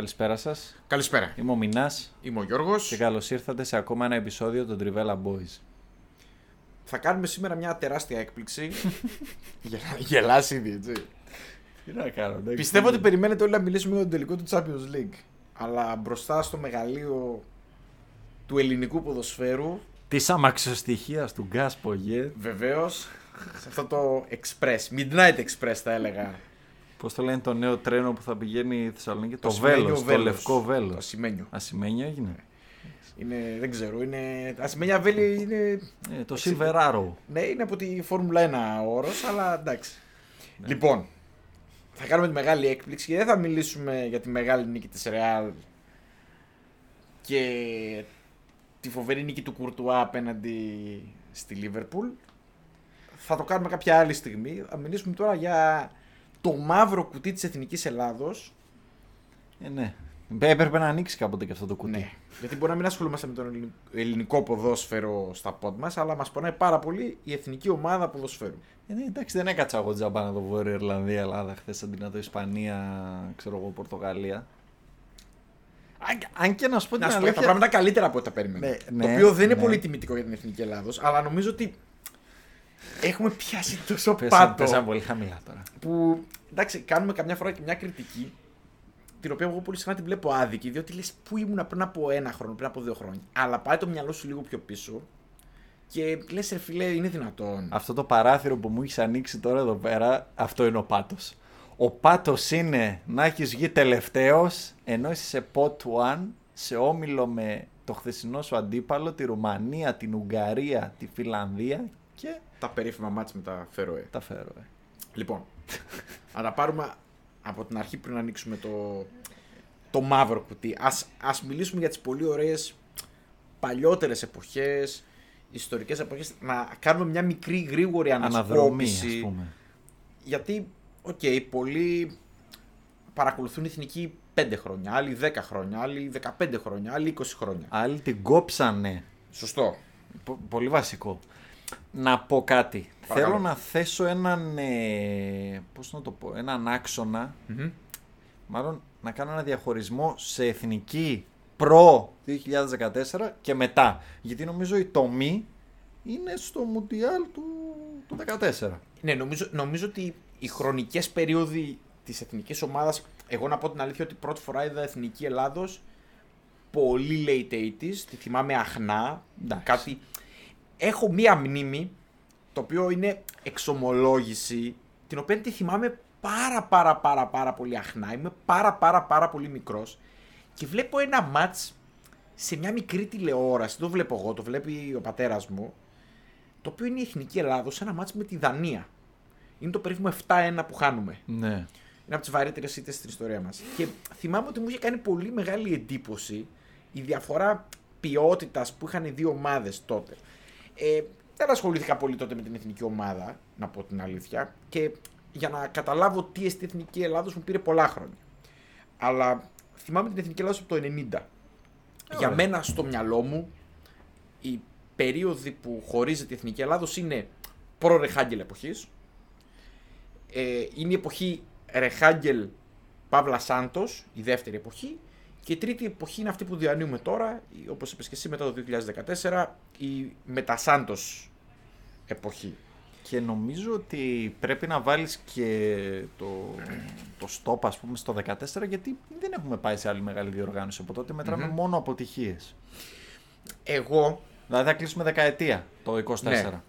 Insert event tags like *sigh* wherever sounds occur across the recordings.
Καλησπέρα σας. Καλησπέρα. Είμαι ο Μινάς Είμαι ο Γιώργος. και καλώς ήρθατε σε ακόμα ένα επεισόδιο των Trivella Boys. Θα κάνουμε σήμερα μια τεράστια έκπληξη. *laughs* Γελά- Γελάς ήδη, έτσι. Τι να κάνω, εντάξει. Πιστεύω ότι περιμένετε όλοι να μιλήσουμε για τον τελικό του Champions League. Αλλά μπροστά στο μεγαλείο του ελληνικού ποδοσφαίρου, Της αμαξοστοιχεία του Γκάς Πογέ. βεβαίως, σε αυτό το Express, Midnight Express θα έλεγα. Πώς το λένε το νέο τρένο που θα πηγαίνει Θεσσαλονίκη. Το, ασημένιο βέλος, το βέλος. λευκό βέλος. Το ασημένιο. Ασημένιο έγινε. Είναι, δεν ξέρω, είναι. Ασημένια βέλη είναι. Ε, το Silver Arrow. Ναι, είναι από τη Φόρμουλα 1 ο όρος, αλλά εντάξει. Λοιπόν, θα κάνουμε τη μεγάλη έκπληξη και δεν θα μιλήσουμε για τη μεγάλη νίκη της Real και τη φοβερή νίκη του Κουρτουά απέναντι στη Λίβερπουλ. Θα το κάνουμε κάποια άλλη στιγμή. Θα μιλήσουμε τώρα για το μαύρο κουτί της Εθνικής Ελλάδος. Ε, ναι. Έπρεπε να ανοίξει κάποτε και αυτό το κουτί. Ναι. Γιατί μπορεί να μην ασχολούμαστε με τον ελλην- ελληνικό ποδόσφαιρο στα πόντ μας, αλλά μας πονάει πάρα πολύ η εθνική ομάδα ποδοσφαίρου. Ε, ναι, εντάξει, δεν έκατσα εγώ τζάμπα να το Βόρειο Ιρλανδία, Ελλάδα χθες αντί να το Ισπανία, ξέρω εγώ, Πορτογαλία. Αν, αν και να σου πω την Να σου πω, τα αλήθεια. πράγματα καλύτερα από ό,τι τα περίμενα. Ναι, το ναι, οποίο δεν είναι ναι. πολύ τιμητικό για την Εθνική Ελλάδος, αλλά νομίζω ότι έχουμε πιάσει τόσο Πέσα, πάτο πέσαμε πολύ χαμηλά τώρα. που εντάξει, κάνουμε καμιά φορά και μια κριτική την οποία εγώ πολύ συχνά την βλέπω άδικη, διότι λες πού ήμουν πριν από ένα χρόνο, πριν από δύο χρόνια; Αλλά πάει το μυαλό σου λίγο πιο πίσω και λες ρε φίλε, είναι δυνατόν. Αυτό το παράθυρο που μου έχεις ανοίξει τώρα εδώ πέρα, αυτό είναι ο πάτος. Ο πάτος είναι να έχεις βγει τελευταίος, ενώ είσαι σε pot one, σε όμιλο με το χθεσινό σου αντίπαλο, τη Ρουμανία, την Ουγγαρία, τη Φινλανδία και Τα περίφημα μάτς με τα Φερόε. τα Φερόε. Λοιπόν, να τα πάρουμε από την αρχή πριν ανοίξουμε το, το μαύρο κουτί. Ας, ας μιλήσουμε για τις πολύ ωραίες παλιότερες εποχές, ιστορικές εποχές, να κάνουμε μια μικρή γρήγορη Αναδρομή, ανασκόπηση. ας πούμε. Γιατί, οκ, πολλοί παρακολουθούν εθνική 5 χρόνια, άλλοι 10 χρόνια, άλλοι 15 χρόνια, άλλοι 20 χρόνια. Άλλοι την κόψανε. Σωστό. Πο- πολύ βασικό. Να πω κάτι. Παρακαλώ. Θέλω να θέσω έναν, ε, πώς να το πω, έναν άξονα, Μμμ. μάλλον να κάνω ένα διαχωρισμό σε εθνική προ 2014 και μετά. Γιατί νομίζω η τομή είναι στο Μουντιάλ του, του 2014. Ναι, νομίζω, νομίζω ότι οι χρονικές περίοδοι της εθνικής ομάδας, εγώ να πω την αλήθεια ότι πρώτη φορά είδα εθνική Ελλάδος πολύ late 80s, τη θυμάμαι αχνά, Εντάξει. κάτι... Έχω μία μνήμη, το οποίο είναι εξομολόγηση, την οποία τη θυμάμαι πάρα πάρα πάρα πάρα πολύ αχνά, είμαι πάρα πάρα πάρα πολύ μικρός και βλέπω ένα μάτς σε μια μικρή τηλεόραση, δεν το βλέπω εγώ, το βλέπει ο πατέρας μου, το οποίο είναι η Εθνική Ελλάδος, ένα μάτς με τη Δανία. Είναι το περίφημο 7-1 που χάνουμε. Ναι. Είναι από τις βαρύτερες ήττε στην ιστορία μας. Και θυμάμαι ότι μου είχε κάνει πολύ μεγάλη εντύπωση η διαφορά ποιότητας που είχαν οι δύο ομάδες τότε. Ε, δεν ασχολήθηκα πολύ τότε με την εθνική ομάδα, να πω την αλήθεια. Και για να καταλάβω τι εστί εθνική Ελλάδος μου πήρε πολλά χρόνια. Αλλά θυμάμαι την εθνική Ελλάδος από το 90. Για ωραία. μένα στο μυαλό μου η περίοδη που χωρίζεται η εθνική Ελλάδος είναι προ-Ρεχάγκελ εποχής. Ε, είναι η εποχή Ρεχάγκελ Παύλα Σάντος, η δεύτερη εποχή. Και η τρίτη εποχή είναι αυτή που διανύουμε τώρα, όπως είπες και εσύ, μετά το 2014, η μετασάντος εποχή. Και νομίζω ότι πρέπει να βάλεις και το, το stop ας πούμε στο 14 γιατί δεν έχουμε πάει σε άλλη μεγάλη διοργάνωση από τότε, μετράμε Μμμ. μόνο αποτυχίες. Εγώ, Δηλαδή θα κλείσουμε δεκαετία το 24. Ναι.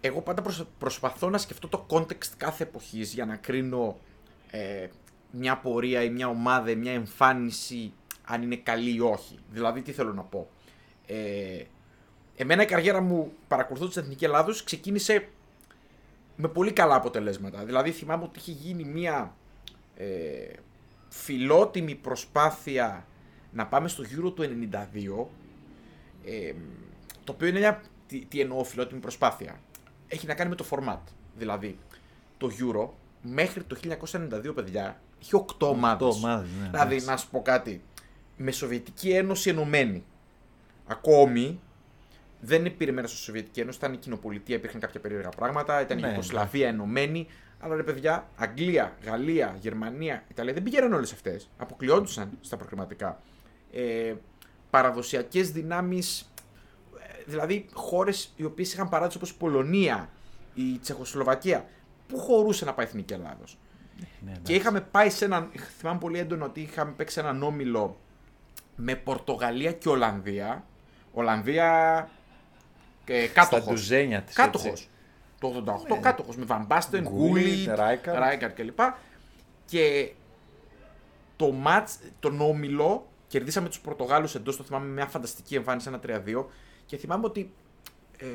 εγώ πάντα προσ- προσπαθώ να σκεφτώ το context κάθε εποχής για να κρίνω ε, μια πορεία ή μια ομάδα ή μια εμφάνιση αν είναι καλή ή όχι. Δηλαδή, τι θέλω να πω. Ε, εμένα η καριέρα μου παρακολουθώντας την Εθνική Ελλάδος ξεκίνησε με πολύ καλά αποτελέσματα. Δηλαδή θυμάμαι ότι είχε γίνει μια ε, φιλότιμη προσπάθεια να πάμε στο Euro του 92, ε, το οποίο είναι μια... Τι, τι εννοώ φιλότιμη προσπάθεια. Έχει να κάνει με το format. Δηλαδή, το Euro μέχρι το 1992, παιδιά, είχε 8 ομάδες. ομάδες, ναι, δηλαδή, εντάξει. να σου πω κάτι. Με Σοβιετική Ένωση ενωμένη. Ακόμη δεν είναι πήρε μέρος στη Σοβιετική Ένωση, ήταν η κοινοπολιτεία, υπήρχαν κάποια περίεργα πράγματα, ήταν η Ναι, Ιουγκοσλαβία ενωμένη. Αλλά ρε παιδιά, Αγγλία, Γαλλία, Γερμανία, Ιταλία δεν πηγαίναν όλες αυτές. Αποκλειόντουσαν στα προκριματικά. Ε, Παραδοσιακές δυνάμεις, δηλαδή χώρες οι οποίες είχαν παράδοση όπως η Πολωνία, η Τσεχοσλοβακία, που χωρούσε να πάει η Εθνική Ελλάδος. Ναι, Και είχαμε πάει σε έναν. Θυμάμαι πολύ έντονο ότι είχαμε παίξει έναν όμιλο με Πορτογαλία και Ολλανδία. Ολλανδία ε, Στα κάτοχος. ντουζένια της. Κάτοχος. έτσι. Το 88 κάτοχος με Βαν Μπάστεν, Γκούλιτ, Γκούλιτ, Ράικαρντ. Ράικαρντ κλπ. Και το μάτς, τον όμιλο, κερδίσαμε τους Πορτογάλους εντός, το θυμάμαι με μια φανταστική εμφάνιση, ένα 3-2. Και θυμάμαι ότι, ε,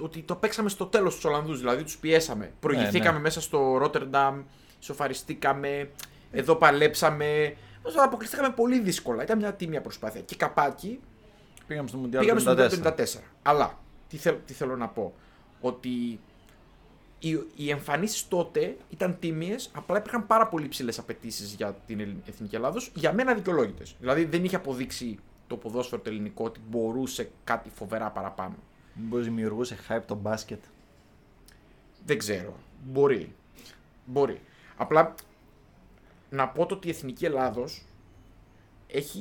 ότι το παίξαμε στο τέλος τους Ολλανδούς, δηλαδή τους πιέσαμε. Προηγηθήκαμε ναι. μέσα στο Ρότερνταμ, σοφαριστήκαμε, εδώ παλέψαμε. Ωστόσο, αποκλειστήκαμε πολύ δύσκολα. Ήταν μια τίμια προσπάθεια. Και καπάκι Πήγαμε στο Μουντιάλ Πήγαμε στο 54. 54. Αλλά τι, θέλ- τι θέλω να πω. Ότι οι, οι εμφανίσεις τότε ήταν τίμιες, απλά υπήρχαν πάρα πολύ ψηλές απαιτήσεις για την Ελλην- Εθνική Ελλάδος. Για μένα δικαιολόγητε. Δηλαδή δεν είχε αποδείξει το ποδόσφαιρο το ελληνικό ότι μπορούσε κάτι φοβερά παραπάνω. Μήπως δημιουργούσε hype το μπάσκετ; Δεν ξέρω. Μπορεί. Μπορεί. Απλά να πω το ότι η Εθνική Ελλάδος έχει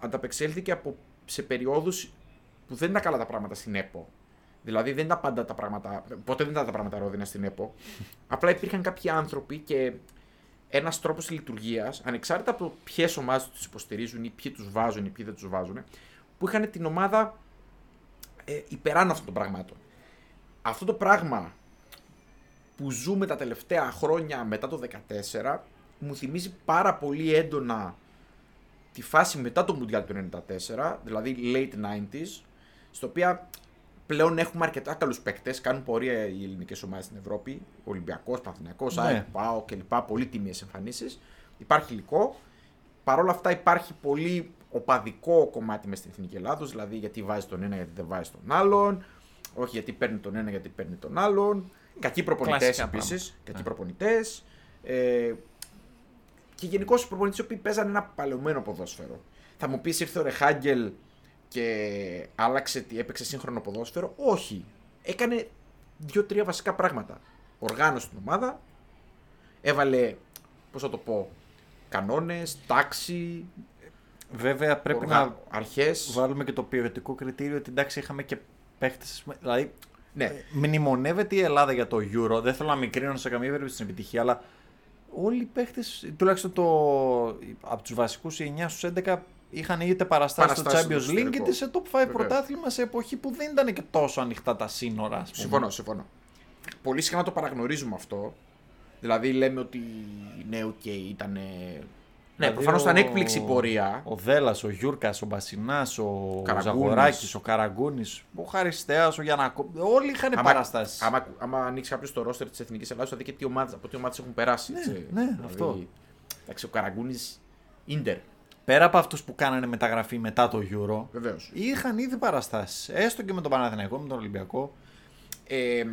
ανταπεξέλθει από σε περιόδους που δεν ήταν καλά τα πράγματα στην ΕΠΟ. Δηλαδή δεν ήταν πάντα τα πράγματα, ποτέ δεν ήταν τα πράγματα ρόδινα στην ΕΠΟ. *laughs* Απλά υπήρχαν κάποιοι άνθρωποι και ένας τρόπος λειτουργίας, ανεξάρτητα από ποιες ομάδες τους υποστηρίζουν ή ποιοι τους βάζουν ή ποιοι δεν τους βάζουν, που είχαν την ομάδα ε, υπεράνω αυτών των πραγμάτων. Αυτό το πράγμα που ζούμε τα τελευταία χρόνια μετά το 2014 μου θυμίζει πάρα πολύ έντονα τη φάση μετά το Mundial του 94, δηλαδή late 90s, στο οποία πλέον έχουμε αρκετά καλούς παίκτες, κάνουν πορεία οι ελληνικές ομάδες στην Ευρώπη, Ολυμπιακός, Παναθηναϊκός, Ναι. ΑΕΚ, ΠΑΟ κλπ. Πολύ τίμιες εμφανίσεις. Υπάρχει υλικό. Παρ' όλα αυτά υπάρχει πολύ οπαδικό κομμάτι μες στην Εθνική Ελλάδος, δηλαδή γιατί βάζει τον ένα γιατί δεν βάζει τον άλλον, όχι γιατί παίρνει τον ένα γιατί παίρνει τον άλλον. Κακοί προπονητές Κλασικά επίσης. πράγματα. Κακοί Ναι. προπονητές. Ε, και γενικώ οι προπονητές οι οποίοι παίζανε ένα παλαιωμένο ποδόσφαιρο. Θα μου πεις ήρθε ο Ρεχάγκελ και άλλαξε, τι έπαιξε σύγχρονο ποδόσφαιρο; Όχι. Έκανε δύο-τρία βασικά πράγματα. Οργάνωσε την ομάδα, έβαλε, πώς θα το πω, κανόνες, τάξη, Βέβαια πρέπει οργα... να αρχές. βάλουμε και το ποιοτικό κριτήριο ότι εντάξει είχαμε και παίχτες, δηλαδή Ναι, μνημονεύεται η Ελλάδα για το Euro. Δεν θέλω να μικρύνω σε καμία περίπτωση την επιτυχία, αλλά όλοι οι παίχτες, τουλάχιστον το, από τους βασικούς, οι 9 στους 11 είχαν είτε παραστάσεις στο Παραστάσεις στο Champions League εξωτερικό. είτε σε top 5 Βεβαίως. πρωτάθλημα σε εποχή που δεν ήταν και τόσο ανοιχτά τα σύνορα. Ας πούμε. συμφωνώ, συμφωνώ. Πολύ συχνά το παραγνωρίζουμε αυτό. Δηλαδή λέμε ότι ναι, οκ, ήταν. Ναι, Δηλαδή, προφανώς ήταν ο- έκπληξη η πορεία. Ο Δέλλα, ο Γιούρκας, ο Μπασινάς, ο Καραγκούνης. Ζαγοράκης, ο Καραγκούνης, ο Χαριστέας, ο Γιανακό. Όλοι είχαν παραστάσει. Άμα, άμα ανοίξει κάποιος το ρόστερ της Εθνικής Ελλάδας, θα δει και τι ομάδες, από τι ομάδες έχουν περάσει. Ναι, έτσι. ναι, αυτό. Εντάξει, ο Καραγκούνης. Ιντερ, Πέρα από αυτούς που κάνανε μεταγραφή μετά το Euro, βεβαίως. είχαν ήδη παραστάσεις. Έστω και με τον Παναθηναϊκό, με τον Ολυμπιακό. Ε,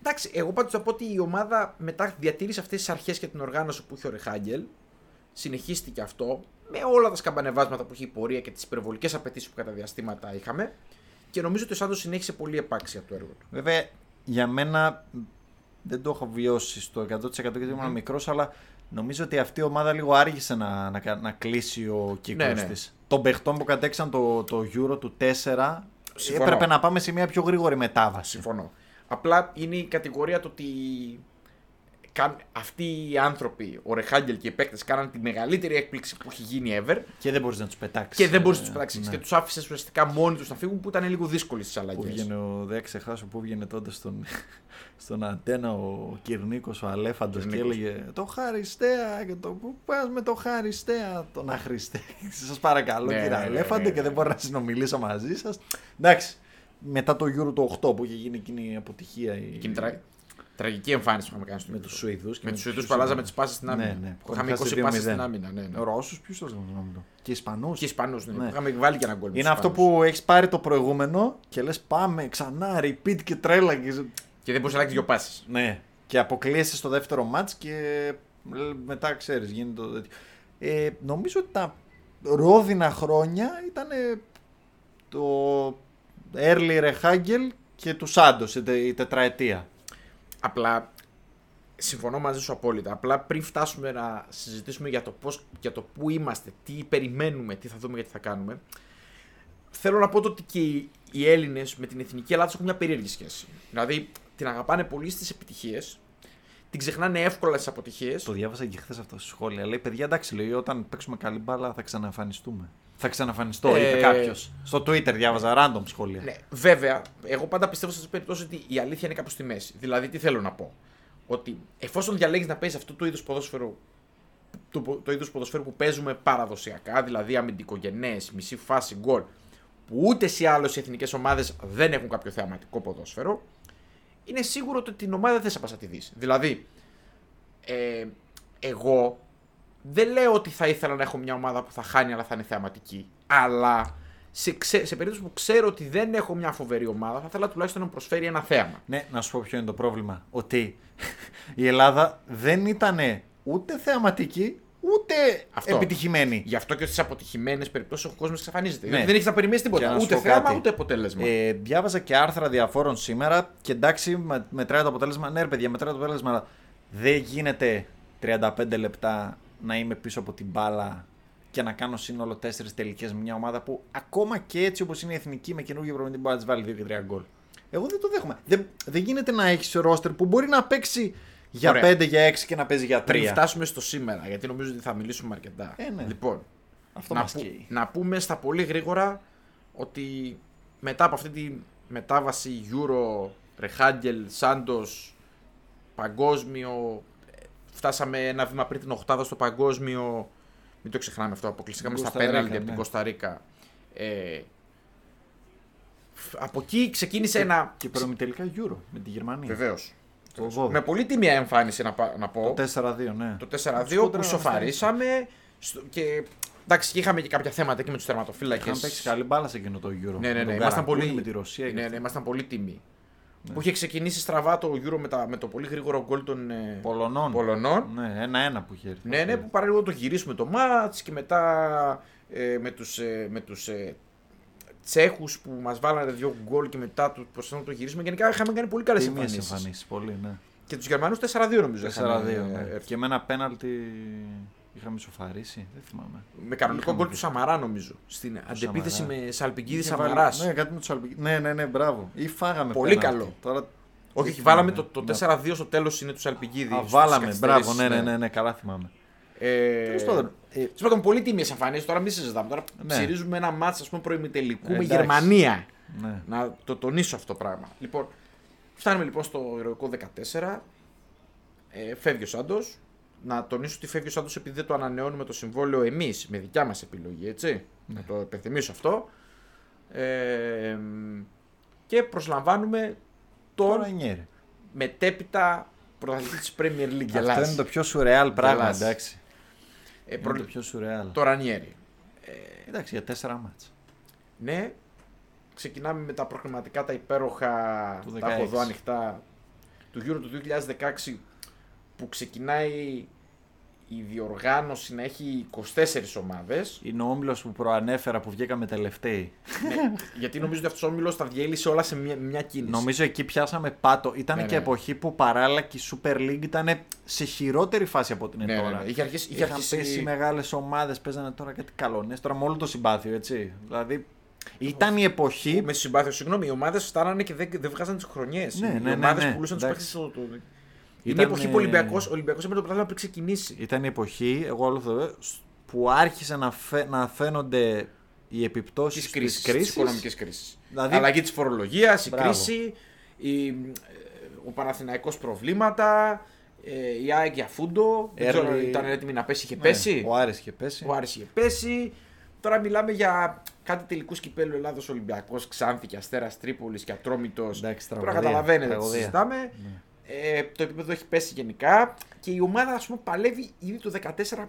εντάξει, εγώ πάντως θα πω ότι η ομάδα μετά διατήρησε αυτές τις αρχές και την οργάνωση που είχε ο Ρεχάγκελ. Συνεχίστηκε αυτό με όλα τα σκαμπανεβάσματα που είχε η πορεία και τις υπερβολικές απαιτήσεις που κατά διαστήματα είχαμε. Και νομίζω ότι ο Σάντος συνέχισε πολύ επάξια το έργο του. Βέβαια, για μένα δεν το έχω βιώσει στο 100% γιατί ήμουν μικρός, αλλά νομίζω ότι αυτή η ομάδα λίγο άργησε να, να, κα- να κλείσει ο κύκλος Ναι, ναι. της. Των παιχτών που κατέξαν το, το Euro του 4, Συμφωνώ. έπρεπε να πάμε σε μια πιο γρήγορη μετάβαση. Συμφωνώ. Απλά είναι η κατηγορία το ότι καν- αυτοί οι άνθρωποι, ο Ρεχάγκελ και οι παίκτες, κάναν τη μεγαλύτερη έκπληξη που έχει γίνει ever Και δεν μπορείς να τους πετάξεις. και δεν μπορείς να τους πετάξεις. Ναι. Και τους άφησες ουσιαστικά μόνοι τους να φύγουν που ήταν λίγο δύσκολες τις Που αλλαγές. βγαίνει ο, δεν ξεχάσω που βγαίνει τότε στον, *laughs* στον αντένα ο Κυρνίκος ο Αλέφαντος και Κυρνίκος. έλεγε το Χαριστέα και το πού πας με το Χαριστέα τον Αχρηστέα *laughs* σας παρακαλώ Ναι, κύριε ναι, ναι, Αλέφαντε ναι, και ναι. δεν μπορώ να συνομιλήσω μαζί σας εντάξει μετά το Euro το 8 που είχε γίνει εκείνη η αποτυχία η... Εκείνη η τρα- Τραγική εμφάνιση που είχαμε κάνει στο Με Euro. τους Σουηδούς. Με τους Σουηδούς που αλλάζαμε τις πάσει στην άμυνα. Ναι, ναι. Που είχαμε 20 πάσει στην άμυνα. Ναι, ναι. Ρώσου, ποιους το znam. Και Ισπανούς. Και Ισπανούς. Ναι. Ναι. Που είχαμε βάλει και ένα γκολ. με Είναι τους αυτό Ισπανούς. που έχεις πάρει το προηγούμενο και λες πάμε ξανά, repeat και τρέλα. Και... Και δεν μπορούσε να αλλάξεις δύο πάσει. Ναι. Και αποκλείεσαι στο δεύτερο μάτς και ε, μετά ξέρεις, γίνεται το τέτοιο. Ε, νομίζω ότι τα ρόδινα χρόνια ήταν το early Rehagel και του Σάντο η, τε- η τετραετία. Απλά συμφωνώ μαζί σου απόλυτα. Απλά πριν φτάσουμε να συζητήσουμε για το, πώς, για το πού είμαστε, τι περιμένουμε, τι θα δούμε και τι θα κάνουμε, θέλω να πω το ότι και οι, οι Έλληνες με την εθνική Ελλάδα έχουν μια περίεργη σχέση. Δηλαδή την αγαπάνε πολύ στις επιτυχίες, την ξεχνάνε εύκολα στι αποτυχίες. Το διάβασα και χθες αυτό στο σχόλιο. Λέει, παιδιά, εντάξει, λέει, όταν παίξουμε καλή μπάλα θα ξαναεμφανιστούμε. Θα ξαναεμφανιστώ, Ε, είπε κάποιος. Στο Twitter διάβαζα random σχόλια. Ναι, βέβαια, εγώ πάντα πιστεύω σε αυτές τις περιπτώσεις ότι η αλήθεια είναι κάπου στη μέση. Δηλαδή, τι θέλω να πω. Ότι εφόσον διαλέγεις να παίζεις αυτό το είδος ποδόσφαιρο, το, το είδος ποδοσφαίρου που παίζουμε παραδοσιακά, δηλαδή αμυντικογενές, μισή φάση γκολ, που ούτε σε άλλες εθνικές ομάδες δεν έχουν κάποιο θεαματικό ποδόσφαιρο, είναι σίγουρο ότι την ομάδα δεν θα πας να τη δεις. Δηλαδή, ε, εγώ δεν λέω ότι θα ήθελα να έχω μια ομάδα που θα χάνει αλλά θα είναι θεαματική. Αλλά σε, ξε- σε περίπτωση που ξέρω ότι δεν έχω μια φοβερή ομάδα, θα ήθελα τουλάχιστον να μου προσφέρει ένα θέαμα. Ναι, να σου πω ποιο είναι το πρόβλημα. Ότι η Ελλάδα δεν ήταν ούτε θεαματική, ούτε Αυτό. επιτυχημένη. Γι' αυτό και στις αποτυχημένες περιπτώσεις ο κόσμος εξαφανίζεται. Ναι. Δηλαδή δεν έχει να περιμένεις Και τίποτα. να σου Ούτε πω θέαμα κάτι. ούτε αποτέλεσμα. Ε, διάβαζα και άρθρα διαφόρων σήμερα και εντάξει, με- μετράει το αποτέλεσμα. Ναι, ρε παιδιά, μετράει το αποτέλεσμα. αλλά Δεν γίνεται 35 λεπτά να είμαι πίσω από την μπάλα και να κάνω σύνολο 4 τελικές με μια ομάδα που ακόμα και έτσι όπως είναι η εθνική με καινούργιο προπονητή μπορεί να της βάλει 2 και 3 γκολ. Εγώ δεν το δέχομαι. Δεν, δεν γίνεται να έχεις ρόστερ που μπορεί να παίξει για Ωραία. 5, για 6 και να παίζει για 3. Πριν φτάσουμε στο σήμερα, γιατί νομίζω ότι θα μιλήσουμε αρκετά. Ε, ναι. Λοιπόν, Αυτό να, μας που- καίει. να πούμε στα πολύ γρήγορα ότι μετά από αυτή τη μετάβαση Euro, Ρεχάγγελ, Σάντος, παγκόσμιο, ε, φτάσαμε ένα βήμα πριν την οχτάδα στο παγκόσμιο, μην το ξεχνάμε αυτό, αποκλειστήκαμε στα Κωνσταντίνα, πέναλτι από την ναι. Κωνσταντίνα. Ε, φ- από εκεί ξεκίνησε ένα... Και προημιτελικά Euro με τη Γερμανία. Βεβαίως. Το 12. Με πολύ τιμία εμφάνιση να, πα- να πω. Το 4-2, ναι. Το 4-2 Σκόντρα που να σοφαρίσαμε στο- και εντάξει και είχαμε και κάποια θέματα εκεί με τους τερματοφύλακες. Είχαν παίξει καλή μπάλα σε εκείνο το Euro. Ναι, ναι, Με ναι. τον Ήμασταν Καραγκούνι, πολύ, με τη Ρωσία. και ναι, ναι, αυτά. ήμασταν πολύ τιμή. Που είχε ξεκινήσει στραβά το Euro με, τα, με το πολύ γρήγορο γκολ των ε, Πολωνών. Πολωνών. Ναι, ένα-ένα που είχε έρθει. Ναι, ναι, που παραλίγο το γυρίσουμε το μάτς και μετά ε, με τους, ε, με τους ε, Τσέχους που μας βάλανε δύο γκολ και μετά τους προσπαθούμε να το γυρίσουμε. Γενικά είχαμε κάνει πολύ καλές Τιμίες εμφανίσεις. εμφανίσεις, πολύ, ναι. Και τους Γερμανούς 4-2 νομίζω. 4-2, είχαμε, ναι. ε, έρθει. Και με ένα πέναλτι είχαμε ισοφαρίσει, δεν θυμάμαι. Με κανονικό Είχαμε γκολ πει. του Σαμαρά νομίζω. Στην αντεπίθεση Σαμαρά. με Σαλπικίδη Είχε βάλει- Σαμαράς. Ναι, κάτι με τους Σαλπικ- Ναι, ναι, ναι, μπράβο. Ή φάγαμε Πολύ πέναλτι. καλό. Τώρα... Όχι, δεν όχι, βάλαμε το, θυμάμαι. το Ναι. 4-2 στο τέλος είναι του Σαλπικίδη. Α, στις βάλαμε, καθυστερήσεις, μπράβο, ναι, ναι, ναι, ναι, καλά θυμάμαι. Ε, Τέλος πάντων, ε, Τέλος πάντων, πολύ τίμιες εμφανίσεις. Τώρα μην συζητάμε. Τώρα Ναι. ψειρίζουμε ένα ματς ας πούμε προημιτελικού Ε, με εντάξει. Γερμανία. ναι. Να το τονίσω αυτό το πράγμα. Λοιπόν, φτάνουμε λοιπόν στο ηρωικό 14. Ε, φεύγει ο Σάντος. Να τονίσω ότι φεύγει ο Σάντος επειδή δεν το ανανεώνουμε το συμβόλαιο εμείς με δικιά μας επιλογή, έτσι. Ναι. Να το υπενθυμίσω αυτό. Ε, και προσλαμβάνουμε Τώρα τον νιέρε. μετέπειτα πρωταθλητή της Premier League. Αυτό Ελλάς. είναι το πιο σουρεάλ πράγμα, Γελάς. εντάξει. Ε, Είναι προ- το πιο σουρεάλ. Το Ρανιέρι. Εντάξει, για τέσσερα μάτς. Ναι, ξεκινάμε με τα προκριματικά τα υπέροχα, Του τα έχω 16. εδώ ανοιχτά, του Euro του 2016 που ξεκινάει η διοργάνωση να έχει 24 ομάδες. Είναι ο όμιλος που προανέφερα που βγήκαμε τελευταίοι. ναι, γιατί νομίζω ότι αυτός ο όμιλος τα διέλυσε όλα σε μια, μια κίνηση. Νομίζω εκεί πιάσαμε πάτο. Ήταν Ναι, και ναι. εποχή που παράλληλα και η Super League ήταν σε χειρότερη φάση από ό,τι είναι Ναι, ναι, τώρα. ναι. Είχε αρχίσει- είχε Είχαν αρχίσει- πέσει μεγάλες ομάδες, παίζανε τώρα κάτι καλονές. Τώρα με όλο το συμπάθειο, έτσι. Δηλαδή ήταν η εποχή. Με συμπάθειο, συγγνώμη, οι ομάδες φτάνανε και δεν, δεν βγάζαν τις χρονιές. Ναι, οι ναι, ναι, ομάδες ναι, πουλούσαν τους εντάξει. Παίκτες στο... το- Είναι η Ήταν, εποχή που ο ε, Ολυμπιακός, ο Ολυμπιακός έπαιρνε το πρωτάθλημα πριν ξεκινήσει. Ήταν η εποχή, εγώ όλο αυτό, που άρχισε να, φαι- να φαίνονται οι επιπτώσεις Της της κρίσης, της κρίσης. οικονομικής κρίσης. Δηλαδή- Αλλαγή της φορολογίας, η Μπράβο. κρίση, η, ε, ο Παναθηναϊκός προβλήματα, ε, η ΑΕΚ για φούντο. Δεν ξέρω, Early- ήταν έτοιμη να πέσει, είχε πέσει. Ναι, Ο Άρης είχε πέσει. Ο Άρης είχε πέσει. Τώρα μιλάμε για κάτι τελικού κυπέλου Ελλάδο Ολυμπιακό, Ξάνθη και Αστέρα Τρίπολη και Ατρόμητος. Εντάξει, Τώρα τραγωδία, καταλαβαίνετε τις τραγωδία. συζητάμε. Ναι. Ε, το επίπεδο έχει πέσει γενικά και η ομάδα ας πούμε παλεύει ήδη το 14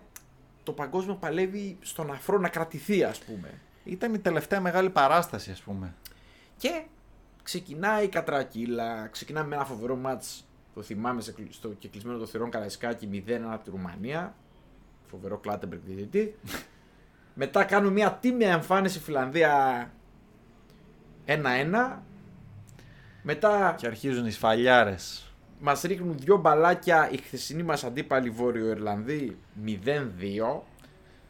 το παγκόσμιο παλεύει στον αφρό να κρατηθεί ας πούμε. Ήταν η τελευταία μεγάλη παράσταση, ας πούμε. Και ξεκινάει η κατρακύλα, ξεκινάμε με ένα φοβερό μάτς, το θυμάμαι σε κλει- στο κεκλεισμένο των θηρών Καραϊσκάκη 0-1 από τη Ρουμανία. Φοβερό Κλάτεμπεργκ διαιτητή. *laughs* Μετά κάνουν μια τίμια εμφάνιση Φιλανδία 1-1. Μετά Και αρχίζουν οι σφαλιάρες. Μας ρίχνουν δυο μπαλάκια οι χθεσινοί μας αντίπαλοι Βόρειο Ιρλανδοί 0-2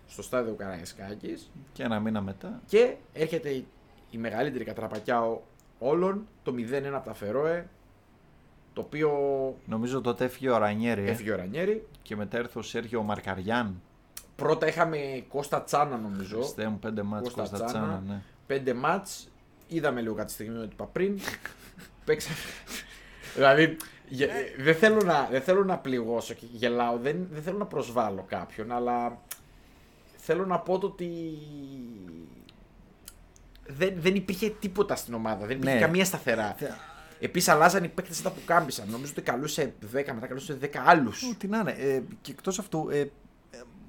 στο στάδιο Καραϊσκάκης. Και ένα μήνα μετά. Και έρχεται η, η μεγαλύτερη κατραπακιά ο- όλων, το 0-1 από τα Φερόε, το οποίο Νομίζω τότε έφυγε ο Ρανιέρη. ε. έφυγε ο Ρανιέρη. Και μετά έρθει ο Σέργιο Μαρκαριάν. Πρώτα είχαμε Κώστα Τσάνα νομίζω, Χριστέ μου, πέντε μάτς Κώστα Κώστα Τσάνα. Τσάνα, ναι. πέντε μάτς, είδαμε λίγο κάτι στιγμή ότι είπα πριν, *laughs* παίξαμε. *laughs* δηλαδή, γε- δεν, θέλω να, δεν θέλω να πληγώσω και γελάω, δεν, δεν θέλω να προσβάλλω κάποιον, αλλά θέλω να πω το ότι δεν, δεν υπήρχε τίποτα στην ομάδα, δεν υπήρχε Ναι. καμία σταθερά. Επίσης, αλλάζαν οι παίκτες τα που κάμπησαν. Νομίζω ότι καλούσε 10, μετά καλούσε 10 άλλους. Ου, Τι να είναι. Ε, και εκτός αυτού, ε, ε,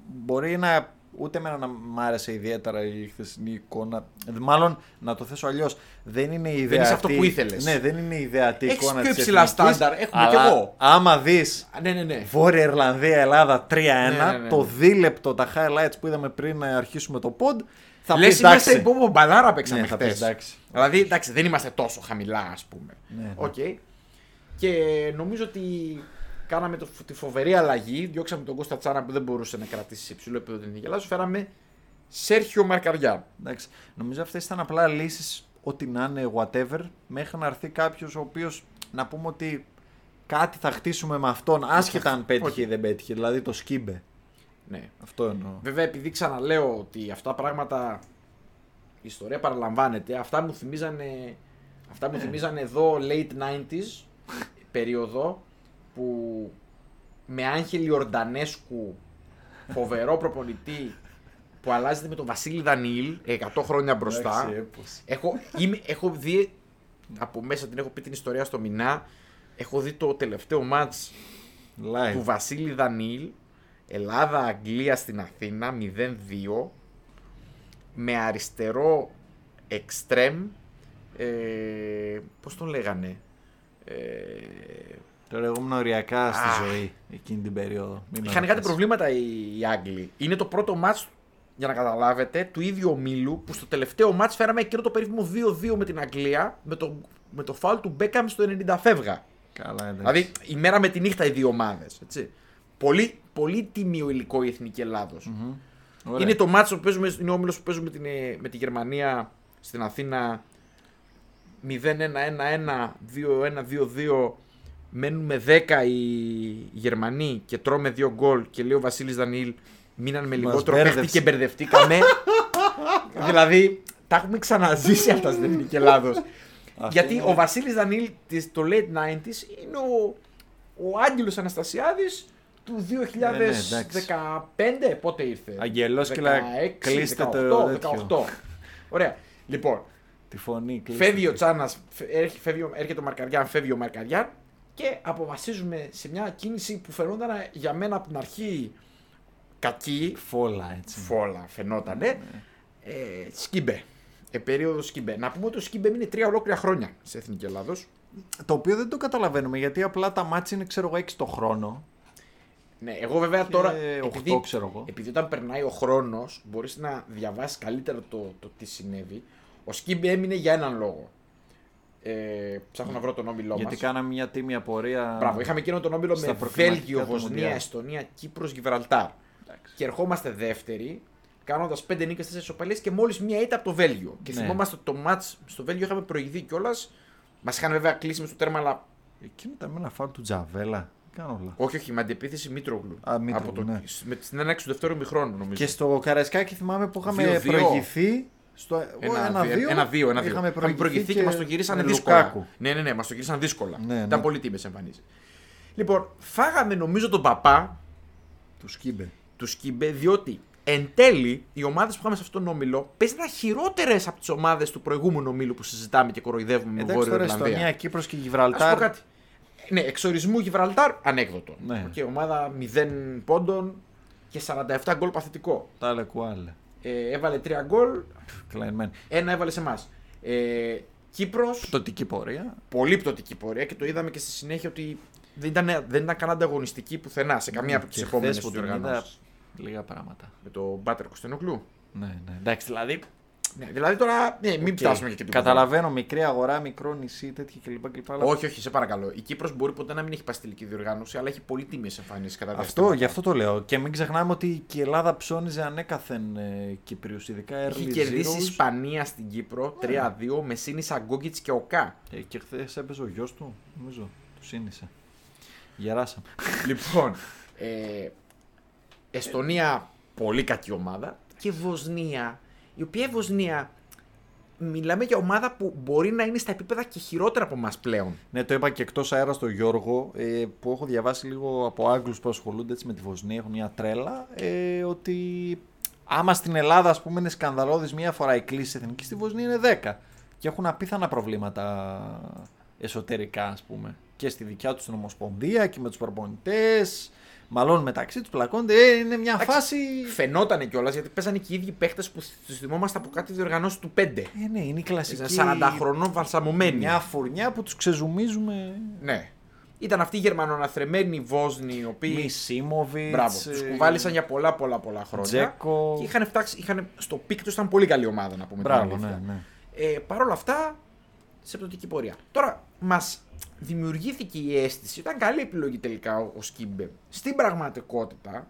μπορεί να. Ούτε εμένα να μ' άρεσε ιδιαίτερα η χθεσινή εικόνα. Ε, Μάλλον να το θέσω αλλιώς. Δεν είναι η ιδέα. είσαι αυτό που ήθελες. Ναι, δεν είναι η ιδεατή Έχεις εικόνα πιο της υψηλά εθνικής, στάνταρ, έχουμε αλλά κι εγώ. Άμα δεις Ναι, ναι, ναι. Βόρεια Ιρλανδία, Ελλάδα 3-1, Ναι, ναι, ναι. το δίλεπτο, τα highlights που είδαμε πριν να αρχίσουμε το pod, θα Λες πεις είμαστε εντάξει. υπόμο μπαλάρα παίξαμε Ναι, θα χτες. πεις εντάξει. Δηλαδή, εντάξει, δεν είμαστε τόσο χαμηλά, ας πούμε. Ναι, ναι. Οκ. Και νομίζω ότι κάναμε το, τη φοβερή αλλαγή. Διώξαμε τον Κώστα Τσάνα που δεν μπορούσε να κρατήσει σε υψηλό επίπεδο την Ιγελάσου. Φέραμε Σέρχιο Μαρκαριάν. Εντάξει. Νομίζω αυτές ήταν απλά λύσεις, ό,τι να είναι, whatever, μέχρι να έρθει κάποιος ο οποίος να πούμε ότι κάτι θα χτίσουμε με αυτόν, άσχετα αν πέτυχε Όχι. ή δεν πέτυχε. Δηλαδή το Σκίμπε. Ναι. Αυτό εννοώ. Βέβαια, επειδή ξαναλέω ότι αυτά τα πράγματα η ιστορία παραλαμβάνεται, αυτά μου θυμίζανε, αυτά μου θυμίζανε εδώ late 90s *laughs* περίοδο που με Άγχελ Ιορντανέσκου φοβερό προπονητή που αλλάζεται με τον Βασίλη Δανίλ 100 χρόνια μπροστά. Εντάξει, έπος. Έχω, είμαι, έχω δει από μέσα την έχω πει την ιστορία στο Μινά. Έχω δει το τελευταίο μάτς Live. του Βασίλη Δανίλ Ελλάδα-Αγγλία στην Αθήνα 0-2 με αριστερό εξτρέμ ε, πώς τον λέγανε ε, Τώρα εγώ ήμουν οριακά στη Αχ. ζωή εκείνη την περίοδο. Μην με είχαν κάτι ρωτάς. προβλήματα οι, οι Άγγλοι είναι το πρώτο μάτς για να καταλάβετε του ίδιου ομίλου που στο τελευταίο μάτς φέραμε εκείνο το περίφημο 2-2 με την Αγγλία με το, με το φάουλ του Μπέκαμ στο 90 φεύγα Καλά, εντάξει. Δηλαδή η μέρα με τη νύχτα οι δύο ομάδες έτσι. Πολύ, πολύ τιμίο υλικό η Εθνική Ελλάδος Μμμ. Ωραία. Είναι το μάτσο που παίζουμε, είναι ο όμιλος που παίζουμε με, την, ε, με τη Γερμανία στην Αθήνα 0-1-1-1, 2-1-2-2. Μένουμε 10 οι, οι Γερμανοί και τρώμε δύο γκολ και λέει ο Βασίλης Δανίλ μείναν με Μας λιγότερο μπέρδεψε. παίχτη και μπερδευτήκαμε. *laughs* δηλαδή τα έχουμε ξαναζήσει αυτά στην Εθνική Ελλάδος. Αυτό Γιατί είναι- ο Βασίλης Δανίλ της, το late 90s είναι ο, ο Άγγελος Αναστασιάδης του ναι, εντάξει. 2015. Πότε ήρθε. Αγγελόσκυλα, 16, κλείστε το 18, τέτοιο. 18. Ωραία. Λοιπόν, Τη φωνή κλείστε. φεύγει ο Τσάνας, έρχεται ο Μαρκαριάν, φεύγει ο Μαρκαριάν και αποφασίζουμε σε μια κίνηση που φαινόταν για μένα από την αρχή κακή. Φόλα έτσι. Φόλα φαινότανε. Ε, σκύμπε. Ε, περίοδο σκύμπε. Να πούμε ότι ο σκύμπε είναι τρία ολόκληρα χρόνια σε Εθνική Ελλάδος. Το οποίο δεν το καταλαβαίνουμε γιατί απλά τα μάτια είναι ξέρω εγώ 6 το χρόνο. Ναι, εγώ βέβαια τώρα. οκτώ, Επειδή, ξέρω εγώ. επειδή όταν περνάει ο χρόνος μπορείς να διαβάσεις καλύτερα το, το τι συνέβη. Ο Σκύμπε έμεινε για έναν λόγο. Ε, ψάχνω να βρω τον όμιλό Γιατί μας. κάναμε μια τίμια πορεία. Μπράβο, είχαμε εκείνο τον όμιλο στα με προκριματικά Βέλγιο, του Βοσνία, Μουντιάλ. Εστονία, Κύπρος, Γιβραλτάρ. Εντάξει. Και ερχόμαστε δεύτεροι, κάνοντας 5 νίκες, 4 ισοπαλίε και μόλις μία ήττα από το Βέλγιο. Και Ναι. θυμόμαστε το match στο Βέλγιο είχαμε προηγηθεί κιόλας. Μας είχαν βέβαια κλείσει μες στο τέρμα, αλλά Εκείνο ήταν με ένα φάουλ του Τζαβέλα. Κάνω όλα. όχι, όχι, με αντεπίθεση Μήτρογλου. Α, Μήτρογλου, από το, ναι. με, στην έναρξη του δεύτερου μηχρόνου, νομίζω. Και στο Καραϊσκάκι θυμάμαι που είχαμε Δύο-δύο. προηγηθεί. Στο Ένα, ένα-δύο. δύο, ένα, δύο, ένα, δύο. Είχαμε Είχαμε προηγηθεί και, και μας το γυρίσανε με δύσκολα. Λουκάκου. Ναι, ναι, ναι, μας το γυρίσανε δύσκολα. Ναι, Ήταν ναι. πολύ τίμες εμφανίσεις. Λοιπόν, φάγαμε νομίζω τον παπά Του Σκύμπε. του Σκύμπε, διότι εν τέλει οι ομάδες που είχαμε σε αυτόν τον όμιλο παίζαν χειρότερες από τις ομάδες του προηγούμενου ομίλου που συζητάμε και κοροϊδεύουμε με Εντάξει Βόρειο τώρα Ιρλανδία. Εστονία, Κύπρος και Ας πω Γιβραλτάρ. κάτι. Ναι, εξορισμού Γιβραλτάρ, ανέκδοτο. Ναι. Και ομάδα 0 πόντων και 47 γκολ παθητικό. Τα άλλα κουάλε. Ε, έβαλε 3 γκολ, Κλαϊνμένη. ένα έβαλε σε εμάς. Ε, Κύπρος, Πτωτική πορεία. πολύ πτωτική πορεία και το είδαμε και στη συνέχεια ότι δεν ήταν, δεν ήταν καν ανταγωνιστική πουθενά σε καμία από τις Και επόμενες χθες που την είδα, διοργανώσεις. Λίγα πράγματα. Με το Μπάτερ Κωνσταντινοκλού. Ναι, ναι. Εντάξει, δηλαδή. Ναι, δηλαδή τώρα ναι, μην οκ. φτάσουμε και εκεί. Καταλαβαίνω μικρή αγορά, μικρό νησί, τέτοια κλπ. κλπ αλλά Όχι, όχι, σε παρακαλώ. Η Κύπρος μπορεί ποτέ να μην έχει πάει στη τελική διοργάνωση, αλλά έχει πολύ τίμιες εμφανίσεις κατά Αυτό, διαστήματα. γι' αυτό το λέω. Και μην ξεχνάμε ότι και η Ελλάδα ψώνιζε ανέκαθεν ε, Κύπριους, ειδικά early Έχει κερδίσει η zeros. Ισπανία στην Κύπρο 3-2 με σύνησα Γκόγκιτς και Οκά. Ε, και χθες έπαιζε ο γιος του, νομίζω. Του σύνησε. Γεράσαμε. λοιπόν, *laughs* ε, Εστονία πολύ κακή ομάδα και Βοσνία, η οποία η Βοσνία μιλάμε για ομάδα που μπορεί να είναι στα επίπεδα και χειρότερα από εμάς πλέον. Ναι, το είπα και εκτός αέρα στο Γιώργο, ε, που έχω διαβάσει λίγο από Άγγλους που ασχολούνται έτσι με τη Βοσνία, έχουν μια τρέλα, ε, ότι άμα στην Ελλάδα ας πούμε είναι σκανδαλώδης μία φορά η κλίση εθνικής, στη Βοσνία είναι 10. Και έχουν απίθανα προβλήματα εσωτερικά ας πούμε. Και στη δικιά τους την Ομοσπονδία και με τους προπονητές. Μαλώνουν μεταξύ τους, πλακώνται. Ε, είναι μια φάση... Φαινότανε κιόλας γιατί παίζανε και οι ίδιοι παίχτες που τους θυμόμαστε από κάτι διοργανώσεις του 5. Ε, ναι, είναι η κλασική... 40 χρονών βαλσαμωμένοι. Μια φουρνιά που τους ξεζουμίζουμε... Ναι. Ήταν αυτοί οι Γερμανοαναθρεμμένοι Βόσνοι, οι οποίοι. Μισίμοβιτς... Μπράβο, τους ε, κουβάλισαν για πολλά πολλά πολλά χρόνια. Τζέκο. Και είχαν φτάσει, είχαν, στο peak τους ήταν πολύ καλή ομάδα να πούμε. την Μπράβο, αλήθεια. ναι, ναι. Ε, Παρ' όλα αυτά, σε πτωτική πορεία. Τώρα, μας δημιουργήθηκε η αίσθηση, ήταν καλή επιλογή τελικά ο, ο Σκίμπε. Στην πραγματικότητα,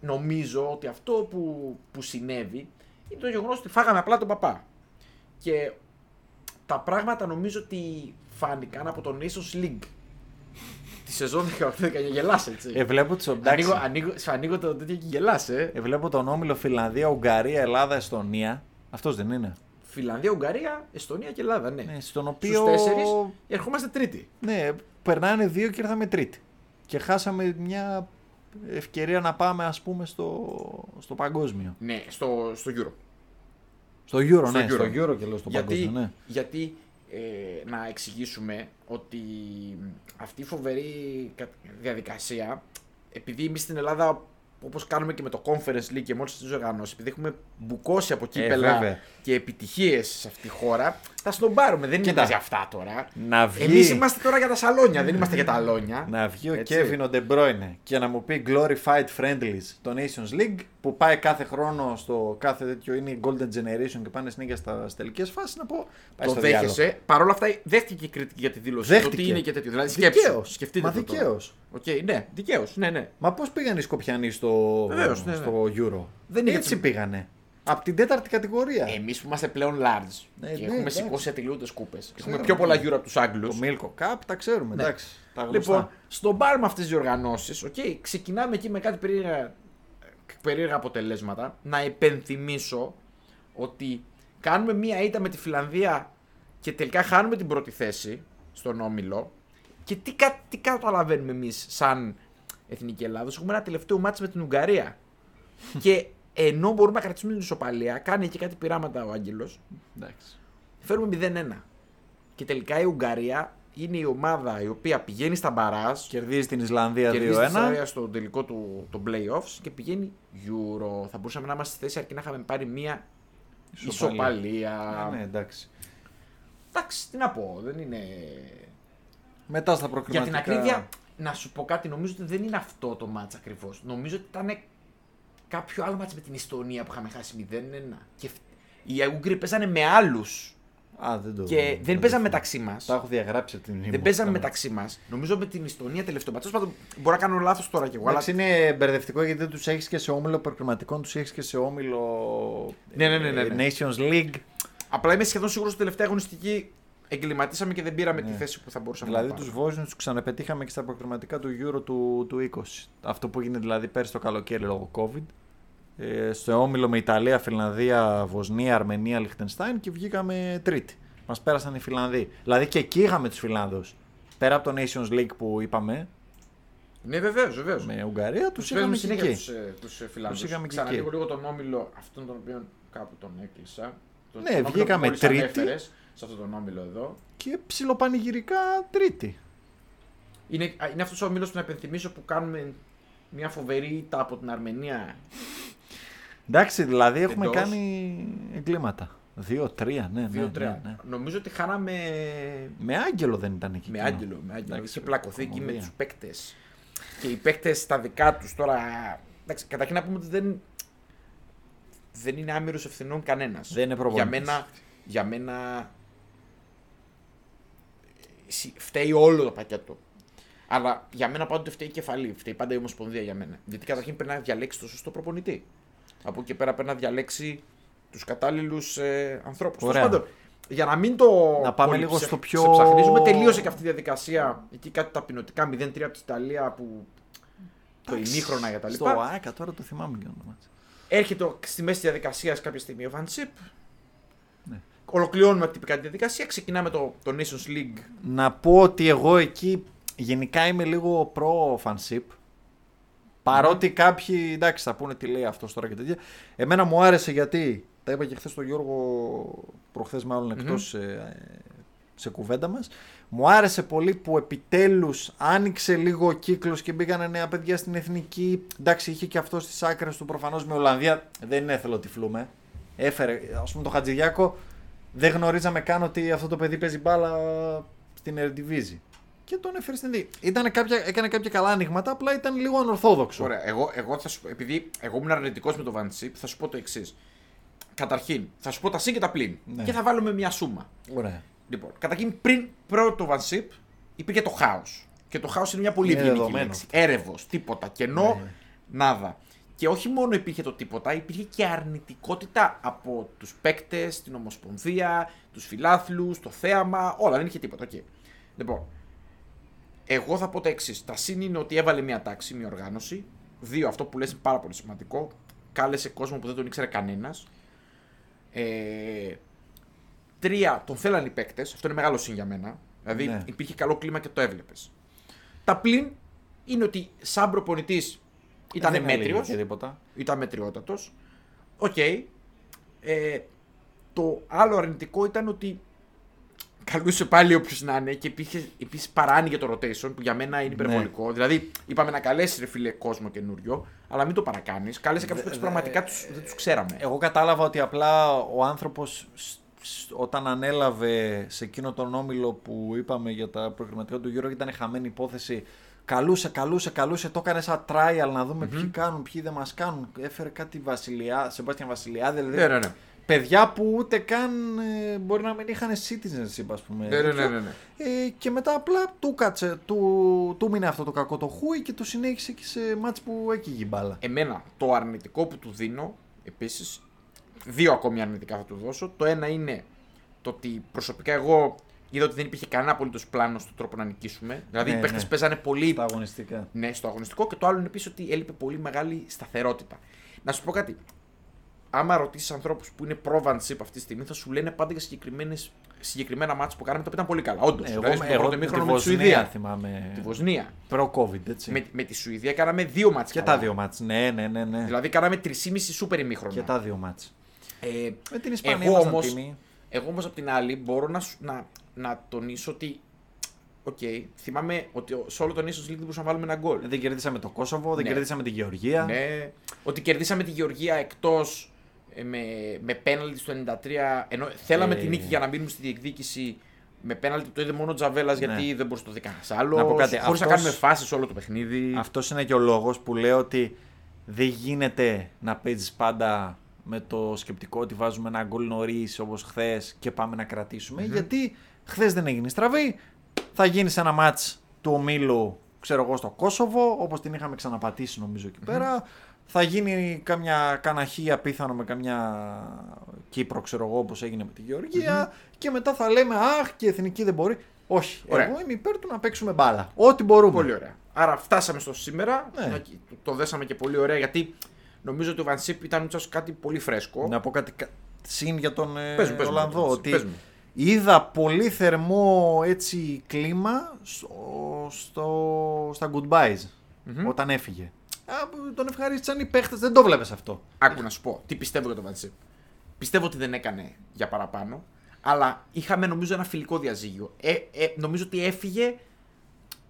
νομίζω ότι αυτό που, που συνέβη είναι το γεγονός ότι φάγαμε απλά τον παπά. Και τα πράγματα νομίζω ότι φάνηκαν από τον Nations League. Τη σεζόν 18-19 γελάς έτσι. Ε, βλέπω τους εντάξει. ανοίγω, ανοίγω, σου ανοίγω το τέτοιο και γελάς, ε. Ε, βλέπω τον όμιλο Φιλανδία, Ουγγαρία, Ελλάδα, Εστονία. Αυτός δεν είναι. Φιλανδία, Ουγγαρία, Εστονία και Ελλάδα, ναι. Ναι, στον Στους οποίο. τέσσερις ερχόμαστε τρίτη. Ναι, περνάνε δύο και ήρθαμε τρίτη. Και χάσαμε μια ευκαιρία να πάμε, ας πούμε, στο, στο παγκόσμιο. Ναι, στο, στο Euro. Στο Euro, Στο ναι, Euro. στο Euro και λέω στο γιατί παγκόσμιο, ναι. γιατί ε, να εξηγήσουμε ότι αυτή η φοβερή κα- διαδικασία, επειδή εμείς στην Ελλάδα, όπως κάνουμε και με το Conference League και με όλες τις οργανώσει, επειδή έχουμε μπουκώσει από κύπελα Ε, βέβαια. και επιτυχίες σε αυτή τη χώρα, θα στον πάρουμε. Δεν Κοίτα. είναι για αυτά τώρα. Να βγει, Εμείς είμαστε τώρα για τα σαλόνια, δεν είμαστε για τα αλώνια. να βγει ο Έτσι. Kevin ο De Bruyne και να μου πει glorified friendlies το Nations League που πάει κάθε χρόνο στο κάθε τέτοιο είναι η Golden Generation και πάνε συνέχεια στα τελικές φάσεις να πω πάει το στο διάλογο. δέχεσαι. Παρ' όλα αυτά, δέχτηκε η κριτική για τη δήλωση. Δέχτηκε. Το τι είναι και τέτοιο. Δηλαδή, Δικαίως. σκέψου. Σκεφτείτε Μα το τώρα. δικαίως. Οκ, ναι, δικαίως. Ναι, ναι. Μα πώς πήγαν οι Σκοπιανοί στο, Βεβαίως, ναι, ναι. στο Euro; Δεν είναι Έτσι γιατί- πήγανε. Από την τέταρτη κατηγορία. Εμείς που είμαστε πλέον large Ναι, και ναι, έχουμε εντάξει. σηκώσει ατελείωτες κούπες. Έχουμε Ξέρω, πιο πολλά ναι. γύρω από τους Άγγλους. Το Milko Cup τα ξέρουμε, Ναι. εντάξει. Τα γνωστά. Λοιπόν, στον μπαρ με αυτές τις διοργανώσεις, okay, ξεκινάμε εκεί με κάτι περίεργα, περίεργα αποτελέσματα. Να υπενθυμίσω ότι κάνουμε μία ήττα με τη Φιλανδία και τελικά χάνουμε την πρώτη θέση στον όμιλο. Και τι, κα- τι καταλαβαίνουμε εμείς σαν Εθνική Ελλάδα, έχουμε ένα τελευταίο μάτς με την Ουγγαρία. *laughs* και ενώ μπορούμε να κρατήσουμε την ισοπαλία, κάνει και κάτι πειράματα ο Άγγελος, εντάξει. φέρουμε 0-1. Και τελικά η Ουγγαρία είναι η ομάδα η οποία πηγαίνει στα μπαράζ, Κερδίζει την Ισλανδία κερδίζει τη 2-1. Σαρία στο τελικό του των playoffs και πηγαίνει Euro. Θα μπορούσαμε να είμαστε στη θέση αρκεί να είχαμε πάρει μία ισοπαλία. Ναι, εντάξει. Εντάξει, τι να πω, δεν είναι. Μετά στα Για προκριματικά. την ακρίβεια, να σου πω κάτι, νομίζω ότι δεν είναι αυτό το μάτς ακριβώς. Νομίζω ότι ήταν κάποιο άλλο μάτς με την Ιστονία που είχαμε χάσει 0-1. Και φ- οι Ούγγροι παίζανε με άλλους. Α, δεν το Και δεν το παίζαμε θυμάμαι. μεταξύ μας. Τα έχω διαγράψει από την Δεν ήμουν. παίζαμε Τα- μεταξύ μας. Νομίζω με την Ιστονία τελευταίο μάτσο. Πάντων, μπορώ να κάνω λάθος τώρα κι εγώ. Αλλά... Εντάξει, είναι μπερδευτικό γιατί δεν τους έχεις και σε όμιλο προκριματικών, τους έχεις και σε όμιλο. Ναι, ναι, ναι, ναι, ναι. ε, Nations League. Απλά είμαι σχεδόν σίγουρος ότι τελευταία αγωνιστική εγκληματίσαμε και δεν πήραμε τη Ναι. θέση που θα μπορούσαμε Δηλαδή να τους πάρουμε. Βόσνιου τους ξαναπετύχαμε και στα προκριματικά του Euro του, του 20. Αυτό που έγινε δηλαδή πέρσι το καλοκαίρι λόγω COVID. Ε, στο όμιλο με Ιταλία, Φιλανδία, Βοσνία, Αρμενία, Λιχτενστάιν και βγήκαμε τρίτη. Μας πέρασαν οι Φιλανδοί. Δηλαδή και εκεί είχαμε τους Φιλάνδους. Πέρα από το Nations League που είπαμε Ναι, βεβαίως, βεβαίως. με Ουγγαρία, τους Τους είχαμε παίζουμε και συνέχεια εκεί. τους τους, ε, Φιλανδούς. Τους είχαμε και Ξαναλέγω εκεί. λίγο τον όμιλο αυτόν τον οποίο κάπου τον έκλεισα. Τον- Ναι, τον όμιλο βγήκαμε που μόλις τρίτη. ανέφερες, Σε αυτόν τον όμιλο εδώ. Και ψιλοπανηγυρικά τρίτη. Είναι, είναι αυτός ο όμιλος που να υπενθυμίσω που κάνουμε μια φοβερή ήττα από την Αρμενία. Εντάξει, δηλαδή έχουμε Εντός. κάνει εγκλήματα. Δύο-τρία, ναι, ναι, 2-3. ναι, ναι. Νομίζω ότι χάναμε. Με άγγελο δεν ήταν εκεί. Με εκείνο. άγγελο, με άγγελο. Εντάξει, Είχε πλακωθεί εκεί με κομμωδία. τους παίκτες. Και οι παίκτες στα δικά τους τώρα. Εντάξει, καταρχήν να πούμε ότι δεν, δεν είναι άμυρος ευθυνών κανένας. Δεν είναι για προπονητής. μένα, για μένα. Συ- Φταίει όλο το πακέτο. Αλλά για μένα πάντοτε φταίει η κεφαλή. Φταίει πάντα η Ομοσπονδία για μένα. Γιατί καταρχήν πρέπει να διαλέξει το σωστό προπονητή. Από εκεί πέρα πρέπει να διαλέξει τους κατάλληλους ε, ανθρώπους. Ωραία. Για να μην το. Να πάμε πολύ λίγο ψε- στο πιο- ξεψαχνίζουμε, τελείωσε και αυτή η διαδικασία. Εκεί κάτι ταπεινωτικά 0-3 από την Ιταλία που. Το Εντάξει, ημίχρονα για τα Στο λοιπά. ΆΚΑ τώρα το θυμάμαι και όνομα. Έρχεται ο- στη μέση της διαδικασίας κάποια στιγμή ο Βαντσίπ. Ναι. Ολοκληρώνουμε τυπικά τη διαδικασία. Ξεκινάμε το, το Nations League. Να πω ότι εγώ εκεί γενικά είμαι λίγο προ fanship. Παρότι κάποιοι εντάξει θα πούνε τι λέει αυτός τώρα και τέτοια. Εμένα μου άρεσε γιατί, τα είπα και χθες στον Γιώργο, προχθές μάλλον εκτός ε, σε κουβέντα μας. Μου άρεσε πολύ που επιτέλους άνοιξε λίγο ο κύκλος και μπήκανε νέα παιδιά στην εθνική. Εντάξει, είχε και αυτό στις άκρες του προφανώς με Ολλανδία. Δεν είναι εθελοτυφλούμε. Έφερε, ας πούμε, το Χατζηδιάκο. Δεν γνωρίζαμε καν ότι αυτό το παιδί παίζει μπάλα στην Eredivisie. Και τον έφερε στην Εθνική. Ήτανε κάποια, έκανε κάποια καλά ανοίγματα, απλά ήταν λίγο ανορθόδοξο. Ωραία, εγώ, εγώ θα σου πω, επειδή εγώ ήμουν αρνητικός με το Βαντσίπ, θα σου πω το εξής. Καταρχήν, θα σου πω τα συν και τα πλην. Ναι. Και θα βάλουμε μια σούμα. Ωραία. Λοιπόν, καταρχήν πριν πρώτο Βανσίπ υπήρχε το χάος. Και το χάος είναι μια πολύ Είναι ευγενική δεδομένο λέξη. αυτό. Έρευος, τίποτα. Κενό, Ναι. νάδα. Και όχι μόνο υπήρχε το τίποτα, υπήρχε και αρνητικότητα από τους παίκτες, την Ομοσπονδία, τους φιλάθλους, το θέαμα, όλα. Δεν είχε τίποτα. Okay. Λοιπόν, εγώ θα πω τα εξής. Τα συν είναι ότι έβαλε μια τάξη, μια οργάνωση. Δύο, αυτό που λες είναι πάρα πολύ σημαντικό. Κάλεσε κόσμο που δεν τον ήξερε κανένας. Ε, τρία, τον θέλανε οι παίκτες. Αυτό είναι μεγάλο συν για μένα. Δηλαδή Ναι. υπήρχε καλό κλίμα και το έβλεπες. Τα πλην είναι ότι σαν προπονητής ήταν Δεν έλεγε μέτριος. και τίποτα. Ήταν μετριότατος. Οκ. Ε, το άλλο αρνητικό ήταν ότι καλούσε πάλι όποιος να είναι και υπήρχε επίσης παράνοιγε το rotation που για μένα είναι υπερβολικό. Δηλαδή, είπαμε να καλέσει ρε φίλε κόσμο καινούριο, αλλά μην το παρακάνεις. Κάλεσε κάποιους Δε- που δε- πραγματικά τους, δεν τους ξέραμε. Εγώ κατάλαβα ότι απλά ο άνθρωπος σ- σ- όταν ανέλαβε σε εκείνο τον όμιλο που είπαμε για τα προκριματικά του Euro ήταν χαμένη υπόθεση. Καλούσε, καλούσε, καλούσε, το έκανε σαν trial να δουμε ποιοι κάνουν, ποιοι δεν μας κάνουν. Έφερε κάτι Βασιλιά, Σεμπάστιαν Βασιλιάδη, δηλαδή Ναι, ναι, ναι. παιδιά που ούτε καν ε, μπορεί να μην είχαν citizenship, ας πούμε. Ναι, ναι, ναι, τέτοιο. ναι, ναι. Ε, και μετά απλά του κάτσε, του, του μείνε αυτό το κακό το χούι και το συνέχισε και σε μάτς που έκυγε η μπάλα. Εμένα το αρνητικό που του δίνω, επίσης, δύο ακόμη αρνητικά θα του δώσω. Το ένα είναι το ότι προσωπικά εγώ είδα ότι δεν υπήρχε κανένα απολύτως πλάνο στον τρόπο να νικήσουμε. Δηλαδή Ναι, οι παίχτες ναι. παίζανε πολύ Τα αγωνιστικά. ναι, στο αγωνιστικό και το άλλο είναι επίσης ότι έλειπε πολύ μεγάλη σταθερότητα. Να σου πω κάτι. Άμα ρωτήσεις ανθρώπους που είναι προ Βαντσίπ αυτή τη στιγμή, θα σου λένε πάντα για συγκεκριμένες, συγκεκριμένα μάτια που κάναμε τα οποία ήταν πολύ καλά. Όντως. Εγώ, δηλαδή, στον εγώ πρώτο με τη ημίχρονο με τη Βοσνία Σουηδία. θυμάμαι. Τη Βοσνία. Προ-COVID, έτσι. Με, με τη Σουηδία κάναμε δύο μάτια. Και τα δύο μάτς. Ναι, ναι, ναι. ναι. Δηλαδή κάναμε 3,5 σούπερ ημίχρονα. Και τα δύο μάτς. Ε, Με την Ισπανία εγώ ήμασταν όμως, τίμιοι. εγώ όμως απ' την άλλη μπορώ να, σου- να, να τονίσω ότι Οκ, θυμάμαι ότι σε όλο τον Nations League δεν μπορούσαμε να βάλουμε ένα γκολ. Δεν κερδίσαμε το Κόσοβο, δεν Ναι. κερδίσαμε τη Γεωργία. Ναι, ότι κερδίσαμε τη Γεωργία εκτός με, με πέναλτι στο 93. Ενώ θέλαμε Ε. τη νίκη για να μείνουμε στη διεκδίκηση. Με πέναλτι που το είδε μόνο ο Τζαβέλας γιατί δεν μπορούσε να το δει κανένας άλλος. Ναι. Να πω κάτι, Χωρίς να αυτός- κάνουμε φάσεις όλο το παιχνίδι. Αυτός είναι και ο λόγος που λέω ότι δεν γίνεται να παίζεις πάντα με το σκεπτικό ότι βάζουμε ένα γκολ νωρίς όπως χθες και πάμε να κρατησουμε Γιατί χθες δεν έγινε στραβή. Θα γίνει σε ένα μάτς του ομίλου, ξέρω εγώ, στο Κόσοβο, όπως την είχαμε ξαναπατήσει νομίζω εκεί πέρα. Θα γίνει καμιά καναχή απίθανο με καμιά Κύπρο, ξέρω εγώ, όπως έγινε με τη γεωργια Και μετά θα λέμε Αχ, και η εθνική δεν μπορεί. Όχι. Ωραία. Εγώ είμαι υπέρ του να παίξουμε μπάλα. Ό,τι μπορούμε. Πολύ ωραία. Άρα φτάσαμε στο σήμερα. Ναι. Να- Το δέσαμε και πολύ ωραία γιατί νομίζω ότι ο Βανσίπ ήταν ούτως κάτι πολύ φρέσκο. Να πω κάτι κα- συν για τον ε, Πες μου, πες μου, Ολλανδό. πες μου, ότι πες μου. Είδα πολύ θερμό έτσι κλίμα στο, στο, στα goodbyes όταν έφυγε. Α, τον ευχαρίστησαν οι παίχτες, δεν το βλέπεις αυτό. Άκου να σου πω τι πιστεύω για τον Βανσίπ. Πιστεύω ότι δεν έκανε για παραπάνω. Αλλά είχαμε νομίζω ένα φιλικό διαζύγιο. Ε, ε, νομίζω ότι έφυγε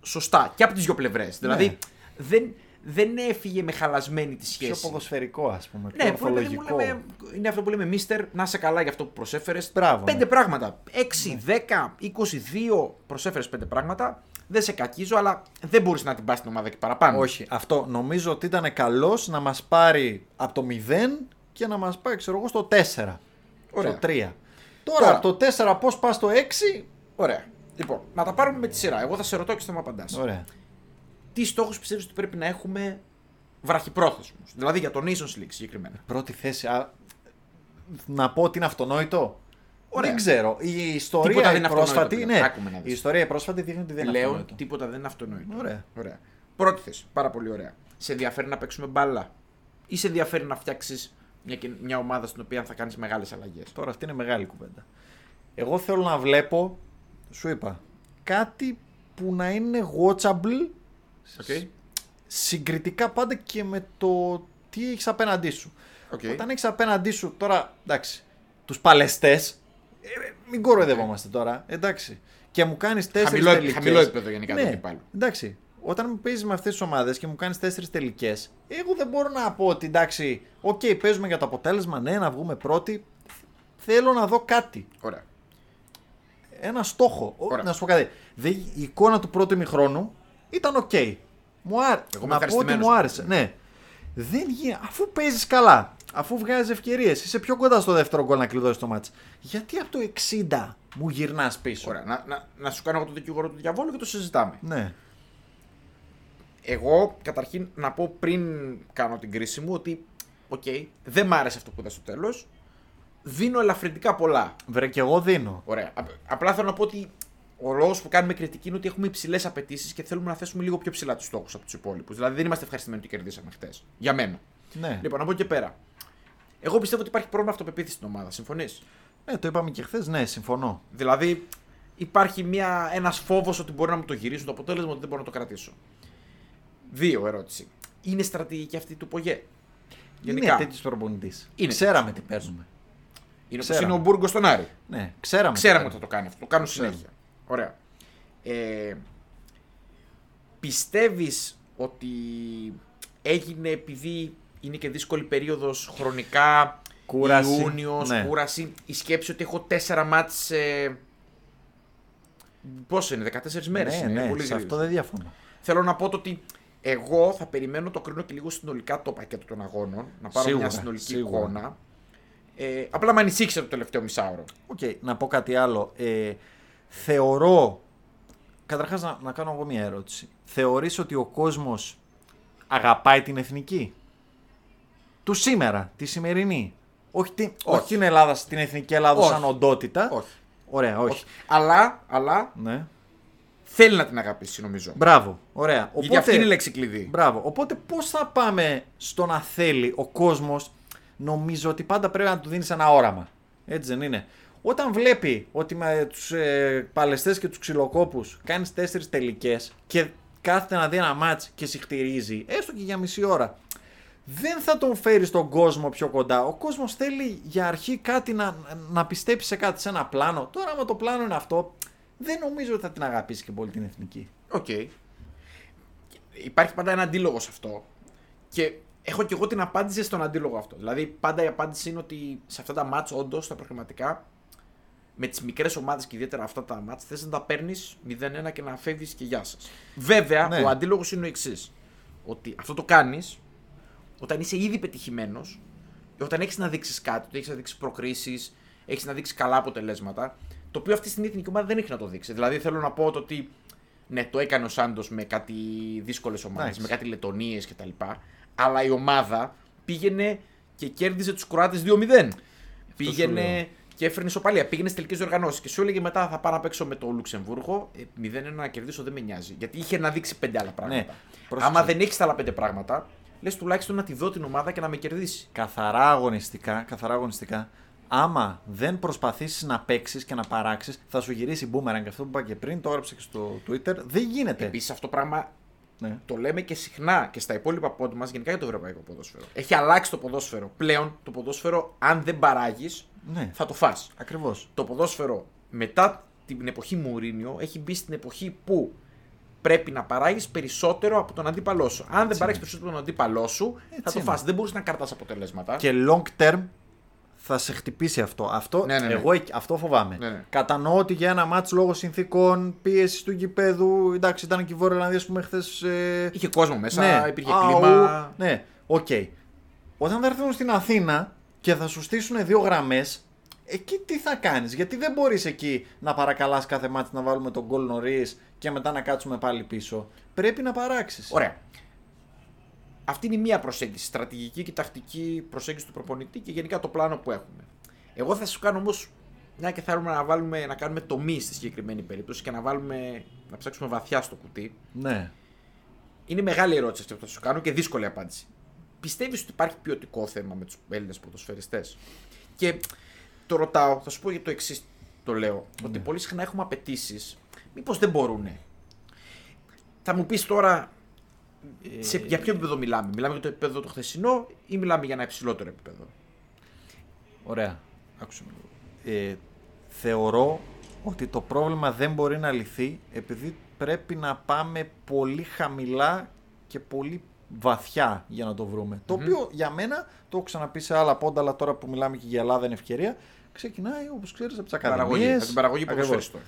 σωστά και από τις δύο πλευρές. Δηλαδή Ναι. δεν, δεν έφυγε με χαλασμένη τη Πιο σχέση. ποδοσφαιρικό, ας πούμε. Πιο Ναι, που είναι, ορθολογικό. λέμε, είναι αυτό που λέμε Μίστερ, να είσαι καλά για αυτό που προσέφερες. Μπράβο, Πέντε ναι. πράγματα. 6, 10, 22 προσέφερες πέντε πράγματα. Δεν σε κακίζω, αλλά δεν μπορείς να την πας στην ομάδα και παραπάνω. Όχι, αυτό νομίζω ότι ήταν καλός να μας πάρει από το 0 και να μας πάει, ξέρω εγώ, στο 4. Ωραία. Στο 3. Τώρα, Τώρα. από το 4 πώς πας στο 6. Ωραία. Λοιπόν, να τα πάρουμε με τη σειρά. Εγώ θα σε ρωτώ και θα μου απαντάς. Ωραία. Τι στόχους πιστεύεις ότι πρέπει να έχουμε βραχυπρόθεσμους; Δηλαδή για το Nations League συγκεκριμένα. Πρώτη θέση. Α, να πω ότι είναι αυτονόητο. Ωραία. Δεν ξέρω. Η ιστορία Τίποτα δεν η είναι αυτονόητο πρόσφατη. πλέον. Ναι, Άκουμε να δεις. η ιστορία η πρόσφατη δείχνει ότι δεν είναι Λέω αυτονόητο. τίποτα δεν είναι αυτονόητο. Ωραία. ωραία. Πρώτη θέση. Πάρα πολύ ωραία. Σε ενδιαφέρει να παίξουμε μπάλα; Ή σε ενδιαφέρει να φτιάξεις μια, και- μια ομάδα στην οποία θα κάνεις μεγάλες αλλαγές; Τώρα αυτή είναι μεγάλη κουβέντα. Εγώ θέλω να βλέπω, σου είπα, κάτι που να είναι watchable Okay. συγκριτικά πάντα και με το τι έχεις απέναντί σου. Okay. Όταν έχεις απέναντί σου τώρα, εντάξει, τους παλαιστές, μην κοροϊδευόμαστε τώρα, εντάξει. Και μου κάνεις τέσσερις Χαμηλό- τελικές. χαμηλό επίπεδο γενικά του ναι, αντιπάλου. Εντάξει. Όταν μου παίζεις με αυτές τις ομάδες και μου κάνεις τέσσερις τελικές, εγώ δεν μπορώ να πω ότι εντάξει, οκ, παίζουμε για το αποτέλεσμα, ναι, να βγούμε πρώτοι. Θέλω να δω κάτι. Ωραία. Ένα στόχο. Ο- Ωραία. Να σου πω κάτι. Δεν- η εικόνα του πρώτου ημιχρόνου ήταν οκ. Μου άρεσε. Εγώ είμαι να πω ότι ευχαριστημένος. μου άρεσε. Ναι. Δεν γίνει. Αφού παίζεις καλά, αφού βγάζεις ευκαιρίες, είσαι πιο κοντά στο δεύτερο γκολ να κλειδώσεις το ματς. Γιατί από το 60 μου γυρνάς πίσω; Ωραία. Να, να, να σου κάνω εγώ το δικηγόρο του διαβόλου και το συζητάμε. Ναι. Εγώ, καταρχήν, να πω πριν κάνω την κρίση μου ότι, οκ, δεν μ' άρεσε αυτό που είδα στο τέλος. Δίνω ελαφρυντικά πολλά. Βρε και εγώ δίνω. Ωραία. Απ- Απλά θέλω να πω ότι ο λόγος που κάνουμε κριτική είναι ότι έχουμε υψηλές απαιτήσεις και θέλουμε να θέσουμε λίγο πιο ψηλά τους στόχους από τους υπόλοιπους. Δηλαδή δεν είμαστε ευχαριστημένοι ότι κερδίσαμε χτες. Για μένα. Ναι. Λοιπόν, από εκεί και πέρα. Εγώ πιστεύω ότι υπάρχει πρόβλημα αυτοπεποίθησης στην ομάδα. Συμφωνείς; ναι, το είπαμε και χθες. Ναι, συμφωνώ. Δηλαδή υπάρχει μια, ένας φόβος ότι μπορεί να μου το γυρίσουν το αποτέλεσμα ότι δεν μπορώ να το κρατήσω. Δύο ερώτηση. Είναι στρατηγική αυτή του Πογέ; Γενικά. Είναι τέτοιος προπονητής. Είναι Ξέραμε τι παίζουμε. είναι όπως ξέραμε. είναι ο Μπουργκο στον Άρη. Ναι, ξέραμε. τι Ξέραμε ότι παίζουμε. θα το κάνει αυτό. Το κάνουν Ξέραμε. συνέχεια. Ωραία. Ε, πιστεύεις ότι έγινε επειδή είναι και δύσκολη περίοδος χρονικά, Κούραση, Ιούνιος, ναι. κούραση, η σκέψη ότι έχω τέσσερα μάτς ε, Πόσο είναι, 14 μέρες. Ναι, είναι, ναι, πολύ σε γρήγορα. αυτό δεν διαφωνώ. Θέλω να πω το ότι εγώ θα περιμένω το κρίνω και λίγο συνολικά το πακέτο των αγώνων. Να πάρω Σίγουρα, μια συνολική σίγουρα. εικόνα. Ε, απλά με ανησύχησε το τελευταίο μισάωρο. Οκ, να πω κάτι άλλο. Ε, θεωρώ. Καταρχάς να, να κάνω εγώ μια ερώτηση. Θεωρείς ότι ο κόσμος αγαπάει την εθνική; Του σήμερα, τη σημερινή; Όχι την, όχι. Όχι. την Ελλάδα, την εθνική Ελλάδα Όχι. σαν οντότητα; Όχι. Ωραία, όχι. Αλλά, αλλά Ναι. θέλει να την αγαπήσει νομίζω. Μπράβο, ωραία. Γιατί αυτή είναι η λέξη κλειδί. Μπράβο. Οπότε πώς θα πάμε στο να θέλει ο κόσμος, νομίζω ότι πάντα πρέπει να του δίνεις ένα όραμα. Έτσι δεν είναι. Όταν βλέπει ότι με τους ε, παλαιστές και τους ξυλοκόπους κάνεις τέσσερις τελικές και κάθεται να δει ένα μάτς και συχτηρίζει, έστω και για μισή ώρα, δεν θα τον φέρεις στον κόσμο πιο κοντά. Ο κόσμος θέλει για αρχή κάτι να, να πιστέψει σε κάτι, σε ένα πλάνο. Τώρα, άμα το πλάνο είναι αυτό, δεν νομίζω ότι θα την αγαπήσει και πολύ την εθνική. Οκ. Υπάρχει πάντα ένα αντίλογο σε αυτό. Και έχω και εγώ την απάντηση στον αντίλογο αυτό. Δηλαδή, πάντα η απάντηση είναι ότι σε αυτά τα μάτς, όντως, τα προγραμματικά, με τις μικρές ομάδες και ιδιαίτερα αυτά τα μάτς, θες να τα παίρνεις 0-1 και να φεύγεις και γεια σας. Βέβαια, Ναι. ο αντίλογος είναι ο εξής. Ότι αυτό το κάνεις όταν είσαι ήδη πετυχημένος, όταν έχεις να δείξεις κάτι, ότι έχεις να δείξεις προκρίσεις, έχεις να δείξεις καλά αποτελέσματα, το οποίο αυτή τη στιγμή η εθνική ομάδα δεν έχει να το δείξει. Δηλαδή, θέλω να πω το ότι ναι, το έκανε ο Σάντος με κάτι δύσκολες ομάδες, Εντάξει. με κάτι Λετωνίες κτλ. Αλλά η ομάδα πήγαινε και κέρδιζε τους Κροάτες 2-0. Πήγαινε λέω. Και έφερνε ισοπαλία. Πήγαινε στις τελικές διοργανώσεις και σου έλεγε μετά θα πάω να παίξω με το Λουξεμβούργο. Ε, 0-1 να κερδίσω δεν με νοιάζει. Γιατί είχε να δείξει πέντε άλλα πράγματα. Ναι, πρόσεξε. Άμα δεν έχεις τα άλλα πέντε πράγματα, λες τουλάχιστον να τη δω την ομάδα και να με κερδίσει. καθαρά αγωνιστικά, καθαρά αγωνιστικά, άμα δεν προσπαθήσεις να παίξεις και να παράξεις, θα σου γυρίσει boomerang. Αυτό που είπα και πριν, το έγραψα και στο Twitter. Δεν γίνεται. Επίσης αυτό το πράγμα Ναι. το λέμε και συχνά και στα υπόλοιπα πόντου μας γενικά για το ευρωπαϊκό ποδόσφαιρο. Έχει αλλάξει το ποδόσφαιρο. Πλέον το ποδόσφαιρο, αν δεν παράγεις, ναι. θα το φας. Ακριβώς. Το ποδόσφαιρο μετά την εποχή Μουρίνιο έχει μπει στην εποχή που πρέπει να παράγεις περισσότερο από τον αντίπαλό σου. Αν δεν παράγεις περισσότερο από τον αντίπαλό σου, θα Έτσι το είναι. φας. Δεν μπορείς να καρτά αποτελέσματα. Και long term θα σε χτυπήσει αυτό. αυτό Ναι, ναι, ναι. Εγώ εκ- αυτό φοβάμαι. Ναι, ναι. Κατανοώ ότι για ένα μάτς λόγω συνθήκων, πίεσης του γηπέδου, εντάξει ήταν και η Βόρεια Ιρλανδία, ας πούμε, χθες, ε, Είχε κόσμο μέσα, ναι, υπήρχε αου, κλίμα. Ναι, οκ. Όταν θα έρθουν στην Αθήνα και θα σου στήσουν δύο γραμμές, εκεί τι θα κάνεις; Γιατί δεν μπορείς εκεί να παρακαλάς κάθε ματς να βάλουμε το γκολ νωρίς και μετά να κάτσουμε πάλι πίσω. Πρέπει να παράξεις. Ωραία. Αυτή είναι η μία προσέγγιση. Στρατηγική και τακτική προσέγγιση του προπονητή και γενικά το πλάνο που έχουμε. Εγώ θα σου κάνω όμως, μια και θέλουμε να, βάλουμε, να κάνουμε τομή στη συγκεκριμένη περίπτωση και να, βάλουμε, να ψάξουμε βαθιά στο κουτί. Ναι. Είναι μεγάλη ερώτηση αυτή που θα σου κάνω και δύσκολη απάντηση. Πιστεύεις ότι υπάρχει ποιοτικό θέμα με τους Έλληνες ποδοσφαιριστές; Και το ρωτάω, θα σου πω για το εξής το λέω. Ότι πολύ συχνά έχουμε απαιτήσεις. Μήπως δεν μπορούν. Θα μου πεις τώρα σε, για ποιο επίπεδο μιλάμε. Μιλάμε για το επίπεδο το χθεσινό ή μιλάμε για ένα υψηλότερο επίπεδο; Ωραία. Άκουσε με λίγο. Ε, θεωρώ ότι το πρόβλημα δεν μπορεί να λυθεί επειδή πρέπει να πάμε πολύ χαμηλά και πολύ βαθιά για να το βρουμε Το οποίο για μένα, το έχω ξαναπεί σε άλλα πόντα, αλλά τώρα που μιλάμε και για Ελλάδα είναι ευκαιρία, ξεκινάει όπως ξέρεις από τις Παραγωγή, ακαδημίες. από την παραγωγή Ακριβώς. ποδοσφαιριστών.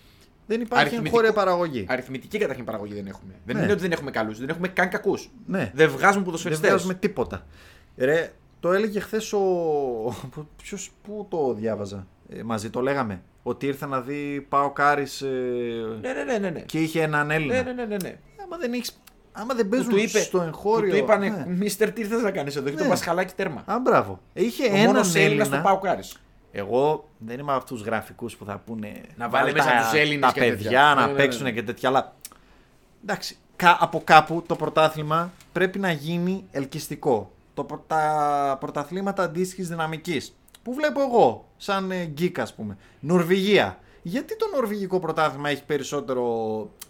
Δεν υπάρχει Αριθμητικό- εγχώρια παραγωγή. Αριθμητική καταρχήν παραγωγή δεν έχουμε. Δεν Ναι. είναι ότι δεν έχουμε καλούς, δεν έχουμε καν κακούς. Ναι. Δεν βγάζουμε Δεν ποδοσφαιριστές. βγάζουμε τίποτα. Ρε, το έλεγε χθες ο. Ποιος πού το διάβαζα. Ε, μαζί το λέγαμε. Ότι ήρθε να δει ΠΑΟΚ-Άρης Ναι, ναι, ναι, ναι. ναι. και είχε έναν Έλληνα. Ναι, ναι, ναι, ναι, ναι. Άμα δεν έχεις, άμα δεν Που παίζουν του είπε, στο εγχώριο. Του, του είπανε, ναι. Μίστερ, τι ήρθε να κάνεις εδώ, έχεις Ναι. το Πασχαλάκι τέρμα. Α, μπράβο. Ε, Είχε Ο μόνος έναν Έλληνας Έλληνα. στο ΠΑΟΚ-Άρη. Εγώ δεν είμαι από αυτού τους γραφικούς που θα πούνε. Να βάλει «Βάλε μέσα τα- τους Έλληνες Τα και τέτοια». παιδιά Ναι, να ναι, ναι, παίξουν ναι. και τέτοια. Αλλά εντάξει, κα- από κάπου το πρωτάθλημα πρέπει να γίνει ελκυστικό. Το, πρω- τα πρωταθλήματα αντίστοιχης δυναμικής. Που βλέπω εγώ, σαν ε, γκίκα, ας πούμε. Νορβηγία. Γιατί το νορβηγικό πρωτάθλημα έχει περισσότερο.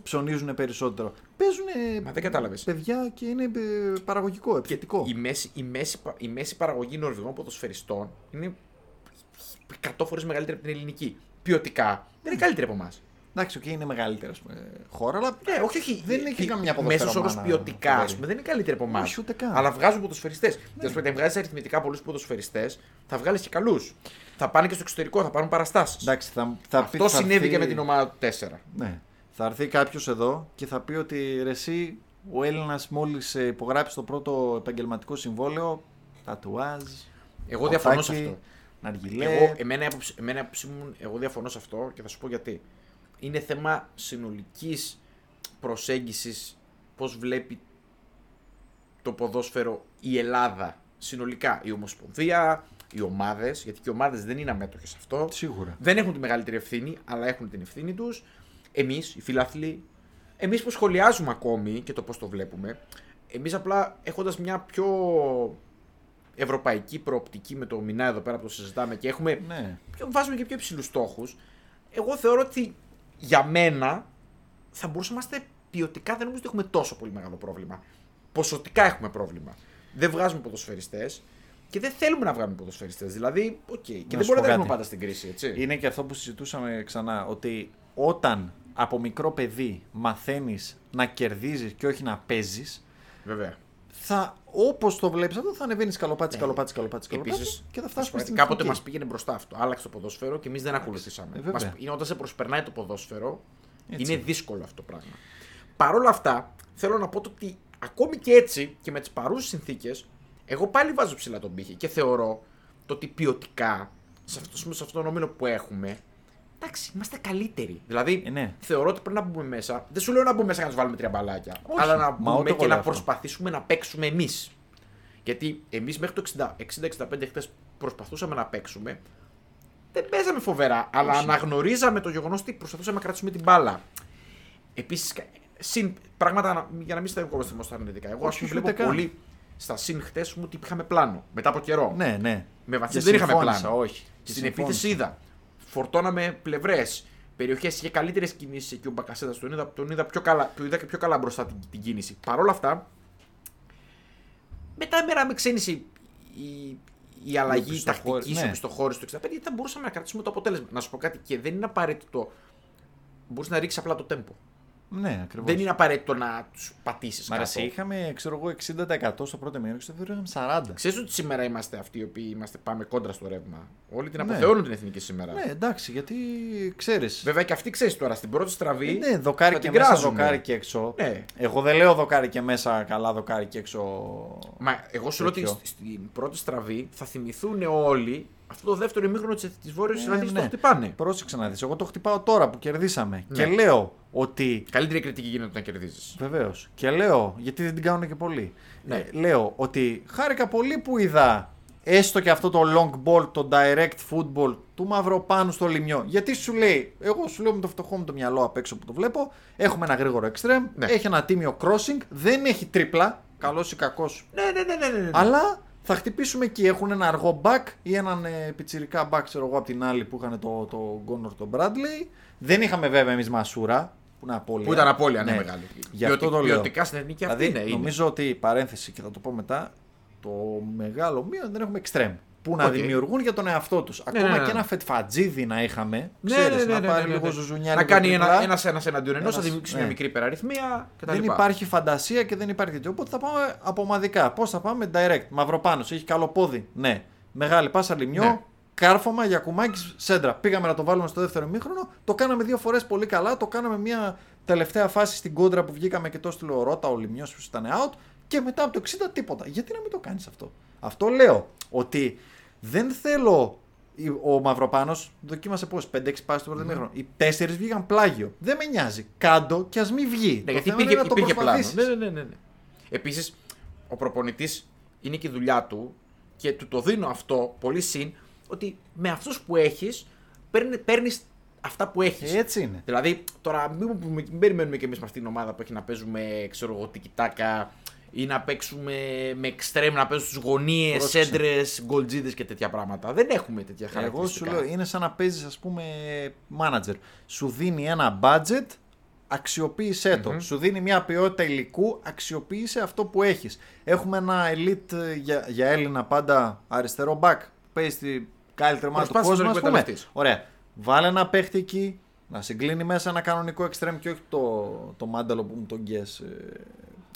ψωνίζουν περισσότερο; Παίζουν Μα δεν κατάλαβες. παιδιά και είναι ε, παραγωγικό, επιθετικό. Η μέση, η, μέση, πα- η μέση παραγωγή νορβηγών ποδοσφαιριστών είναι 100 φορές μεγαλύτερη από την ελληνική. Ποιοτικά δεν είναι καλύτερη από εμάς. Εντάξει, οκ, είναι μεγαλύτερη ας πούμε, χώρα, αλλά Ναι, όχι, όχι. Δεν έχει καμιά ποδοσφαιρομάνα Μέσος όρος ποιοτικά, φοβερή. ας πούμε, δεν είναι καλύτερη από εμάς. Όχι, ούτε καν. Αλλά βγάζουν ποδοσφαιριστές. Και α πούμε, βγάζεις αριθμητικά πολλούς ποδοσφαιριστές, θα βγάλεις και καλούς. Θα πάνε και στο εξωτερικό, θα πάρουν παραστάσεις. εντάξει, θα, θα πει- Αυτό θα συνέβη έρθει- και με την ομάδα του 4. Ναι. Θα έρθει κάποιος εδώ και θα πει ότι ρε, εσύ, ο Έλληνας μόλις υπογράψει το πρώτο επαγγελματικό συμβόλαιο, τατουάζ. Εγώ διαφωνώ σε ποτάκι, αυτό. Ναργιλέ. Εγώ, εμένα, η άποψη- εμένα η άποψή μου, εγώ διαφωνώ σε αυτό και θα σου πω γιατί. Είναι θέμα συνολικής προσέγγισης πώς βλέπει το ποδόσφαιρο η Ελλάδα συνολικά. Η Ομοσπονδία, οι ομάδες, γιατί και οι ομάδες δεν είναι αμέτωχες σε αυτό. Σίγουρα. Δεν έχουν τη μεγαλύτερη ευθύνη, αλλά έχουν την ευθύνη τους. Εμείς, οι φιλάθλοι, εμείς που σχολιάζουμε ακόμη και το πώς το βλέπουμε, εμείς απλά έχοντας μια πιο ευρωπαϊκή προοπτική με το Μηνά εδώ πέρα που το συζητάμε και έχουμε Ναι. πιο, βάζουμε και πιο υψηλούς στόχους. Εγώ θεωρώ ότι για μένα θα μπορούσαμε να είμαστε ποιοτικά, δεν νομίζω ότι έχουμε τόσο πολύ μεγάλο πρόβλημα. Ποσοτικά έχουμε πρόβλημα. Δεν βγάζουμε ποδοσφαιριστές και δεν θέλουμε να βγάλουμε ποδοσφαιριστές. Δηλαδή, οκ. Και δεν σου μπορεί να πω τα έχουμε κάτι. πάντα στην κρίση, έτσι. Είναι και αυτό που συζητούσαμε ξανά, ότι όταν από μικρό παιδί μαθαίνεις να κερδίζεις και όχι να παίζεις, Βέβαια. θα όπως το βλέπεις αυτό θα ανεβαίνεις καλοπάτι, Ναι. καλοπάτι, καλοπάτι, καλοπάτι Επίσης, και θα φτάσουμε στην Κάποτε εθνική. μας πήγαινε μπροστά αυτό. Άλλαξε το ποδόσφαιρο και εμείς δεν ακολουθήσαμε. Ε, βέβαια. Μας- είναι όταν σε προσπερνάει το ποδόσφαιρο, Έτσι. είναι δύσκολο αυτό το πράγμα. Παρ' όλα αυτά, θέλω να πω το ότι ακόμη και έτσι και με τις παρούσες συνθήκες, εγώ πάλι βάζω ψηλά τον πύχη και θεωρώ το ότι ποιοτικά σε αυτό, σε αυτόν τον όμιλο που έχουμε, εντάξει, είμαστε καλύτεροι. Δηλαδή, Ε, ναι. θεωρώ ότι πρέπει να μπούμε μέσα. Δεν σου λέω να μπούμε μέσα και να του βάλουμε τρία μπαλάκια. Όχι, αλλά να μα μπούμε ούτε εγώ και λέω να αυτό. προσπαθήσουμε να παίξουμε εμείς. Γιατί εμείς μέχρι το 60-65 χθες προσπαθούσαμε να παίξουμε. Δεν παίζαμε φοβερά, αλλά Όχι. αναγνωρίζαμε το γεγονός ότι προσπαθούσαμε να κρατήσουμε την μπάλα. Επίσης, συν πράγματα να- για να μην στενοκόμαστε μόνο στα αρνητικά. Εγώ, ας Όχι, πούμε, ούτε βλέπω καν. πολύ στα συν χτες μου ότι είχαμε πλάνο μετά από καιρό. Ναι, ναι. Με βαθιέ Και δεν είχαμε συμφώνησα, πλάνο. όχι. Και Στην συμφώνησα. επίθεση είδα. Φορτώναμε πλευρές. Περιοχές είχε καλύτερες κινήσεις εκεί ο Μπακασέτα. Τον είδα, τον είδα, πιο καλά, τον είδα και πιο καλά μπροστά την, την κίνηση. Παρ' όλα αυτά, μετά εμένα με ξένησε η, η, η αλλαγή οπισθοχώρη- τακτική, ναι. ναι. στο χώρο του 65, γιατί θα μπορούσαμε να κρατήσουμε το αποτέλεσμα. Να σου πω κάτι και δεν είναι απαραίτητο. Μπορείς να ρίξεις απλά το tempo. Ναι, ακριβώς. Δεν είναι απαραίτητο να τους πατήσεις Μα ρε, κάτω. εσύ, είχαμε ξέρω εγώ 60% στο πρώτο μήνα και στο δεύτερο είχαμε 40. Ξέρεις ότι σήμερα είμαστε αυτοί οι οποίοι είμαστε, πάμε κόντρα στο ρεύμα. Όλοι την Ναι. αποθεώνουν την εθνική σήμερα. Ναι, εντάξει, γιατί ξέρεις. Βέβαια και αυτοί ξέρεις τώρα στην πρώτη στραβή. Ναι, δοκάρι θα και την μέσα, κράζουνε. δοκάρι και έξω. Ναι. Εγώ δεν λέω δοκάρι και μέσα, καλά δοκάρι και έξω. Μα εγώ σου λέω ότι τέτοιο. σ- στην πρώτη στραβή θα θυμηθούν όλοι αυτό το δεύτερο ημίχρονο της Βόρειας Ναι, Ιρλανδία ναι. το χτυπάνε. Πρόσεξε να δεις, εγώ το χτυπάω τώρα που κερδίσαμε. Ναι. Και λέω ότι. Καλύτερη κριτική γίνεται όταν κερδίζεις. Βεβαίως. Και λέω, γιατί δεν την κάνουν και πολύ. Ναι. Ε, λέω ότι χάρηκα πολύ που είδα έστω και αυτό το long ball, το direct football του Μαυροπάνου στο λιμιό. Γιατί σου λέει, εγώ σου λέω με το φτωχό μου το μυαλό απ' έξω που το βλέπω, έχουμε ένα γρήγορο extreme, Ναι. έχει ένα τίμιο crossing, δεν έχει τρίπλα, καλός ή κακός Ναι, ναι, ναι, ναι, ναι, ναι. Αλλά θα χτυπήσουμε εκεί. Έχουν ένα αργό back ή έναν ε, πιτσιρικά back, ξέρω εγώ, από την άλλη που είχαν το, το Γκόνορ τον Bradley. Δεν είχαμε βέβαια εμείς μασούρα. Που, είναι απώλεια. Που ήταν απώλεια, ναι, μεγάλη. Γι' αυτό Ποιοτι- το λέω. Ποιοτικά στην εθνική αυτή δηλαδή, είναι. είναι. νομίζω ότι παρένθεση και θα το πω μετά, το μεγάλο μείον δεν έχουμε εξτρέμ. Που να Οκ. δημιουργούν για τον εαυτό τους. Ναι, Ακόμα ναι, ναι. και ένα Φετφατζίδη να είχαμε. Ναι, ξέρεις, ναι, ναι, να ναι, πάρει ναι, ναι, λίγο ναι. ζουζουνιά. Να λίγο κάνει ντρίπλα. ένα, ένας, ένας εναντίον ενός, θα Ένας- δημιουργήσει ναι. μια μικρή υπεραριθμία κτλ. Δεν υπάρχει φαντασία και δεν υπάρχει τέτοιο. Οπότε θα πάμε πιο ομαδικά. Πώς θα πάμε; Direct. Μαυροπάνος, έχει καλό πόδι. Ναι. Μεγάλη πάσα Λημνιό. Ναι. Κάρφωμα Γιακουμάκη σέντρα. Πήγαμε να το βάλουμε στο δεύτερο ημίχρονο. Το κάναμε δύο φορές πολύ καλά. Το κάναμε μια τελευταία φάση στην κόντρα που βγήκαμε και το στείλε ο Ρότα, ο λιμιός που ήταν out. Και μετά από το 60 τίποτα. Γιατί να μην το κάνεις αυτό; Αυτό λέω. Ότι δεν θέλω ο Μαυροπάνος δοκίμασε πώς, 5-6 πάσει στο πρώτο μήχρονο. Οι 4 βγήκαν πλάγιο. Δεν με νοιάζει. Κάντο και ας μην βγει. Ναι, Το γιατί θέμα υπήρχε, είναι να το υπήρχε πλάνο. προσπαθήσεις. Ναι, ναι, ναι, ναι. ναι. Επίσης, ο προπονητής είναι και η δουλειά του και του το δίνω αυτό πολύ συν ότι με αυτούς που έχεις παίρνεις αυτά που έχεις. Έτσι είναι. Δηλαδή, τώρα μην, μου- μην περιμένουμε κι εμείς με αυτήν την ομάδα που έχει να παίζουμε, ξέρω εγώ, τικιτάκα ή να παίξουμε με εξτρέμ, να παίζουμε στους γωνίε, Πρόσεξε. έντρες, γκολτζίδες και τέτοια πράγματα. Δεν έχουμε τέτοια Εγώ σου χαρακτηριστικά. λέω, είναι σαν να παίζεις, ας πούμε, manager. Σου δίνει ένα budget, αξιοποίησέ το. Σου δίνει μια ποιότητα υλικού, αξιοποίησε αυτό που έχεις. Έχουμε ένα elite ε, για, για Έλληνα πάντα αριστερό back. που Παίζει την καλύτερη ομάδα του Προσπάθησε να κόσμου, το ας πούμε. εκμεταλλευτείς. Ωραία. Βάλε ένα παίχτη εκεί, να συγκλίνει μέσα ένα κανονικό extreme και όχι το, το μάνταλο που μου τον γκες ε,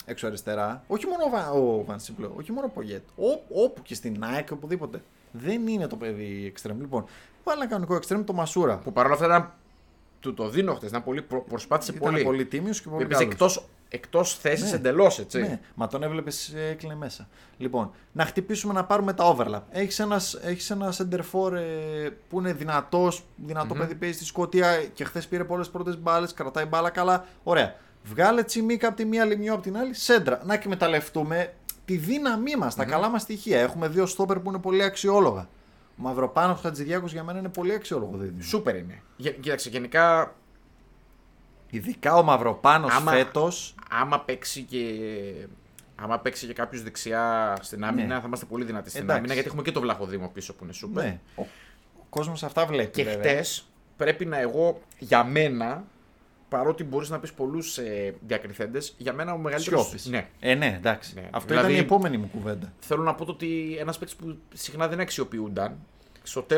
έξω αριστερά. Όχι μόνο ο, Βα- ο Βαν Σιμπλό, όχι μόνο ο Πογέτ. Ό, όπου και στην ΑΕΚ, οπουδήποτε. Δεν είναι το παιδί extreme. Λοιπόν, βάλε ένα κανονικό extreme το Μασούρα. Που παρόλα αυτά ήταν. Του το δίνω χθες. Πολύ, προ- προσπάθησε Ήταν πολύ. πολύ τίμιος και πολύ Έπαιζε καλός. εκτό εκτός θέσης Ναι. εντελώς, έτσι. Ναι, μα τον έβλεπες έκλεινε μέσα. Λοιπόν, να χτυπήσουμε να πάρουμε τα overlap. Έχεις ένα, έχεις ένας center for ε, που είναι δυνατός, δυνατό παιδί, παίζει στη Σκωτία και χθες πήρε πολλές πρώτες μπάλες, κρατάει μπάλα καλά. Ωραία. Βγάλε τσιμίκα από τη μία, λιμιό από την άλλη, σέντρα. Να εκμεταλλευτούμε τη δύναμή μας, τα καλά μας στοιχεία. Έχουμε δύο στόπερ που είναι πολύ αξιόλογα. Ο Μαυροπάνος Χατζηδιάκος για μένα είναι πολύ αξιόλογο δίδυμο. Σούπερ είναι. Γε- Κοίταξε, γενικά Ειδικά ο Μαυροπάνος Άμα- φέτος. άμα παίξει και. Άμα παίξει και κάποιος δεξιά στην άμυνα, Ναι. θα είμαστε πολύ δυνατοί στην Εντάξει. άμυνα γιατί έχουμε και το Βλαχοδήμο πίσω που είναι σούπερ. Ναι, ο, ο κόσμος αυτά βλέπει. Και βέβαια. χτες πρέπει να εγώ, για μένα, παρότι μπορείς να πεις πολλούς ε, διακριθέντες, για μένα ο μεγαλύτερο. Σιώπης. Ναι. Ε, ναι, εντάξει. Ναι. Αυτό Δηλαδή- ήταν η επόμενη μου κουβέντα. Θέλω να πω το ότι ένας παίκτης που συχνά δεν αξιοποιούνταν,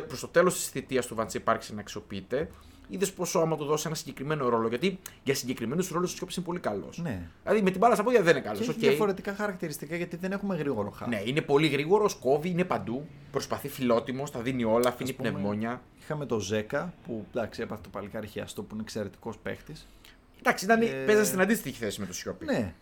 προς το τέλος της θητείας του Βαντσί άρχισε να αξιοποιείται. Είδες πόσο άμα του δώσει ένα συγκεκριμένο ρόλο. Γιατί για συγκεκριμένους ρόλους ο Σιώπη είναι πολύ καλός. Ναι. Δηλαδή με την μπάλα στα πόδια δεν είναι καλός. Και έχει διαφορετικά χαρακτηριστικά γιατί δεν έχουμε γρήγορο χάφ. Ναι, είναι πολύ γρήγορος, κόβει, είναι παντού. Προσπαθεί φιλότιμος, τα δίνει όλα, αφήνει πούμε, πνευμόνια. Είχαμε το Ζέκα που εντάξει έπαθε το παλικάρι χιαστό που είναι εξαιρετικός παίχτη. Εντάξει, ήταν, Ε, παίζανε στην αντίστοιχη θέση με το Σιώπη. Ναι.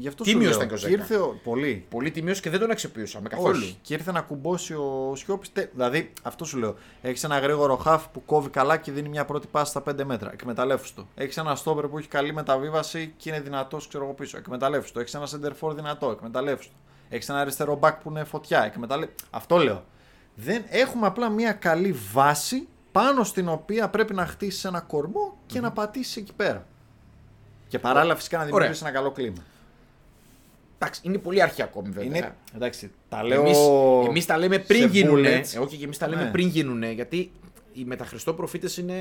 Γι' αυτό Τίμιος σου λέω. ήταν και ο Και Ζέκα. ήρθε ο... Πολύ. Πολύ τιμίο και δεν τον αξιοποιούσαμε καθόλου. Όχι. Και ήρθε να κουμπώσει ο Σιώπης. Δηλαδή, αυτό σου λέω. Έχεις ένα γρήγορο χάφ που κόβει καλά και δίνει μια πρώτη πάση στα 5 μέτρα. Εκμεταλλεύσου το. Έχεις ένα στόπερ που έχει καλή μεταβίβαση και είναι δυνατός, ξέρω εγώ πίσω. Εκμεταλλεύσου το. Έχεις ένα center for δυνατό. Εκμεταλλεύσου το. Έχεις ένα αριστερό back που είναι φωτιά. Εκμεταλλε... Αυτό λέω. Δεν έχουμε απλά μια καλή βάση πάνω στην οποία πρέπει να χτίσεις ένα κορμό και να πατήσεις εκεί πέρα. Και παράλληλα φυσικά να δημιουργήσεις ένα καλό κλίμα. Εντάξει, είναι πολύ αρχή ακόμη βέβαια. Είναι, εντάξει, τα λέω. Εμείς, εμείς τα λέμε πριν σε γίνουνε. bullets. Ε, όχι, και εμείς τα λέμε Ναι. πριν γίνουνε. Γιατί οι μεταχριστό προφήτες είναι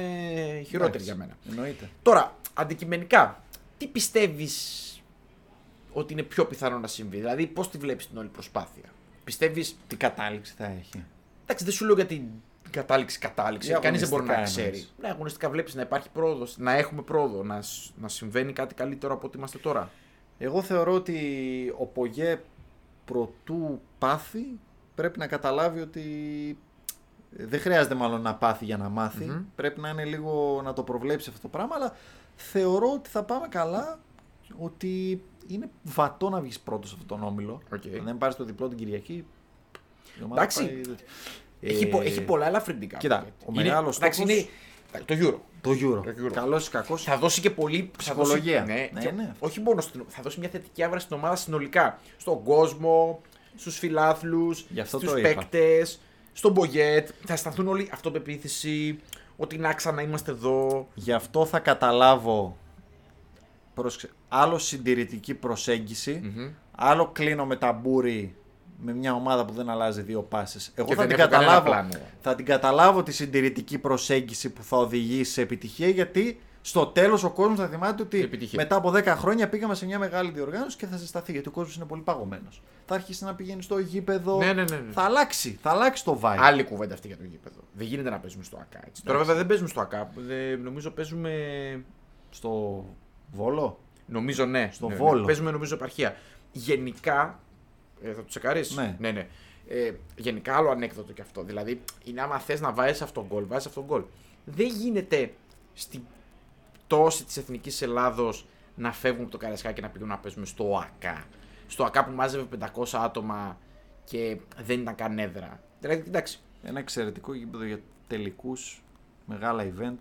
χειρότεροι Εντάξει, για μένα. Εννοείται. Τώρα, αντικειμενικά, τι πιστεύεις ότι είναι πιο πιθανό να συμβεί, Δηλαδή, πώς τη βλέπεις την όλη προσπάθεια; Πιστεύει. Τι κατάληξη θα έχει; Εντάξει, δεν σου λέω για την κατάληξη κατάληξη. Ή Κανείς δεν μπορεί να αγωνιστικά ξέρει. εννοείς. Ναι, αγωνιστικά βλέπεις να υπάρχει πρόοδος, να έχουμε πρόοδο, να, σ- να συμβαίνει κάτι καλύτερο από ό,τι είμαστε τώρα. Εγώ θεωρώ ότι ο Πογέτ προτού πάθει πρέπει να καταλάβει ότι δεν χρειάζεται μάλλον να πάθει για να μάθει Μμμ. Πρέπει να είναι λίγο να το προβλέψει αυτό το πράγμα, αλλά θεωρώ ότι θα πάμε καλά, ότι είναι βατό να βγεις πρώτος σε αυτόν τον όμιλο. Οκ. Αν δεν πάρεις το διπλό την Κυριακή, η ομάδα Εντάξει. πάει- Έχει, Ε, πο- έχει πολλά ελαφρυντικά. κοίτα, γιατί. ο Είναι- μεγάλος εντάξει, στόχος- είναι το Euro. Το Euro. Το Euro. Καλός ή κακός. Θα δώσει και πολύ Ψυχολογία. Θα δώσει, ναι, Ναι, και ναι. Όχι μόνο στην, θα δώσει μια θετική άβρα στην ομάδα συνολικά. Στον κόσμο, στους φιλάθλους, Γι' αυτό στους το είπα. παίκτες, στον Μπογκέτ. Θα αισθανθούν όλοι αυτοπεποίθηση, ότι να ξανά είμαστε εδώ. Γι' αυτό θα καταλάβω πρόσεξε, άλλο συντηρητική προσέγγιση, άλλο κλείνω με ταμπούρι με μια ομάδα που δεν αλλάζει δύο πάσες. Εγώ Και θα δεν την, έχω κανένα καταλάβω, πλάνο. θα την καταλάβω τη συντηρητική προσέγγιση που θα οδηγήσει σε επιτυχία γιατί στο τέλος ο κόσμος θα θυμάται ότι Επιτυχία. μετά από 10 χρόνια πήγαμε σε μια μεγάλη διοργάνωση και θα ζεσταθεί γιατί ο κόσμος είναι πολύ παγωμένος. Θα αρχίσει να πηγαίνει στο γήπεδο, Ναι, ναι, ναι, ναι. θα αλλάξει, θα αλλάξει το vibe. Άλλη κουβέντα αυτή για το γήπεδο. Δεν γίνεται να παίζουμε στο ΑΚΑ. Έτσι. Τώρα βέβαια δεν παίζουμε στο ΑΚΑ. Δεν- νομίζω παίζουμε. Στο Βόλο. Νομίζω ναι. Στο ναι, ναι. Βόλο. Παίζουμε νομίζω επαρχία. Γενικά. Ε, θα το τσεκάρεις; Ναι. ναι, ναι. Ε, γενικά άλλο ανέκδοτο κι αυτό. Δηλαδή είναι άμα θες να βάζει αυτόν τον γκολ, βάζεις αυτόν τον γκολ. Δεν γίνεται στην πτώση της εθνικής Ελλάδος να φεύγουν από το Καραϊσκάκι και να πηγαίνουν να παίζουμε στο ΑΚΑ. Στο ΑΚΑ που μάζευε 500 άτομα και δεν ήταν καν έδρα. Δηλαδή, εντάξει, Ένα εξαιρετικό γήπεδο για τελικούς, μεγάλα event,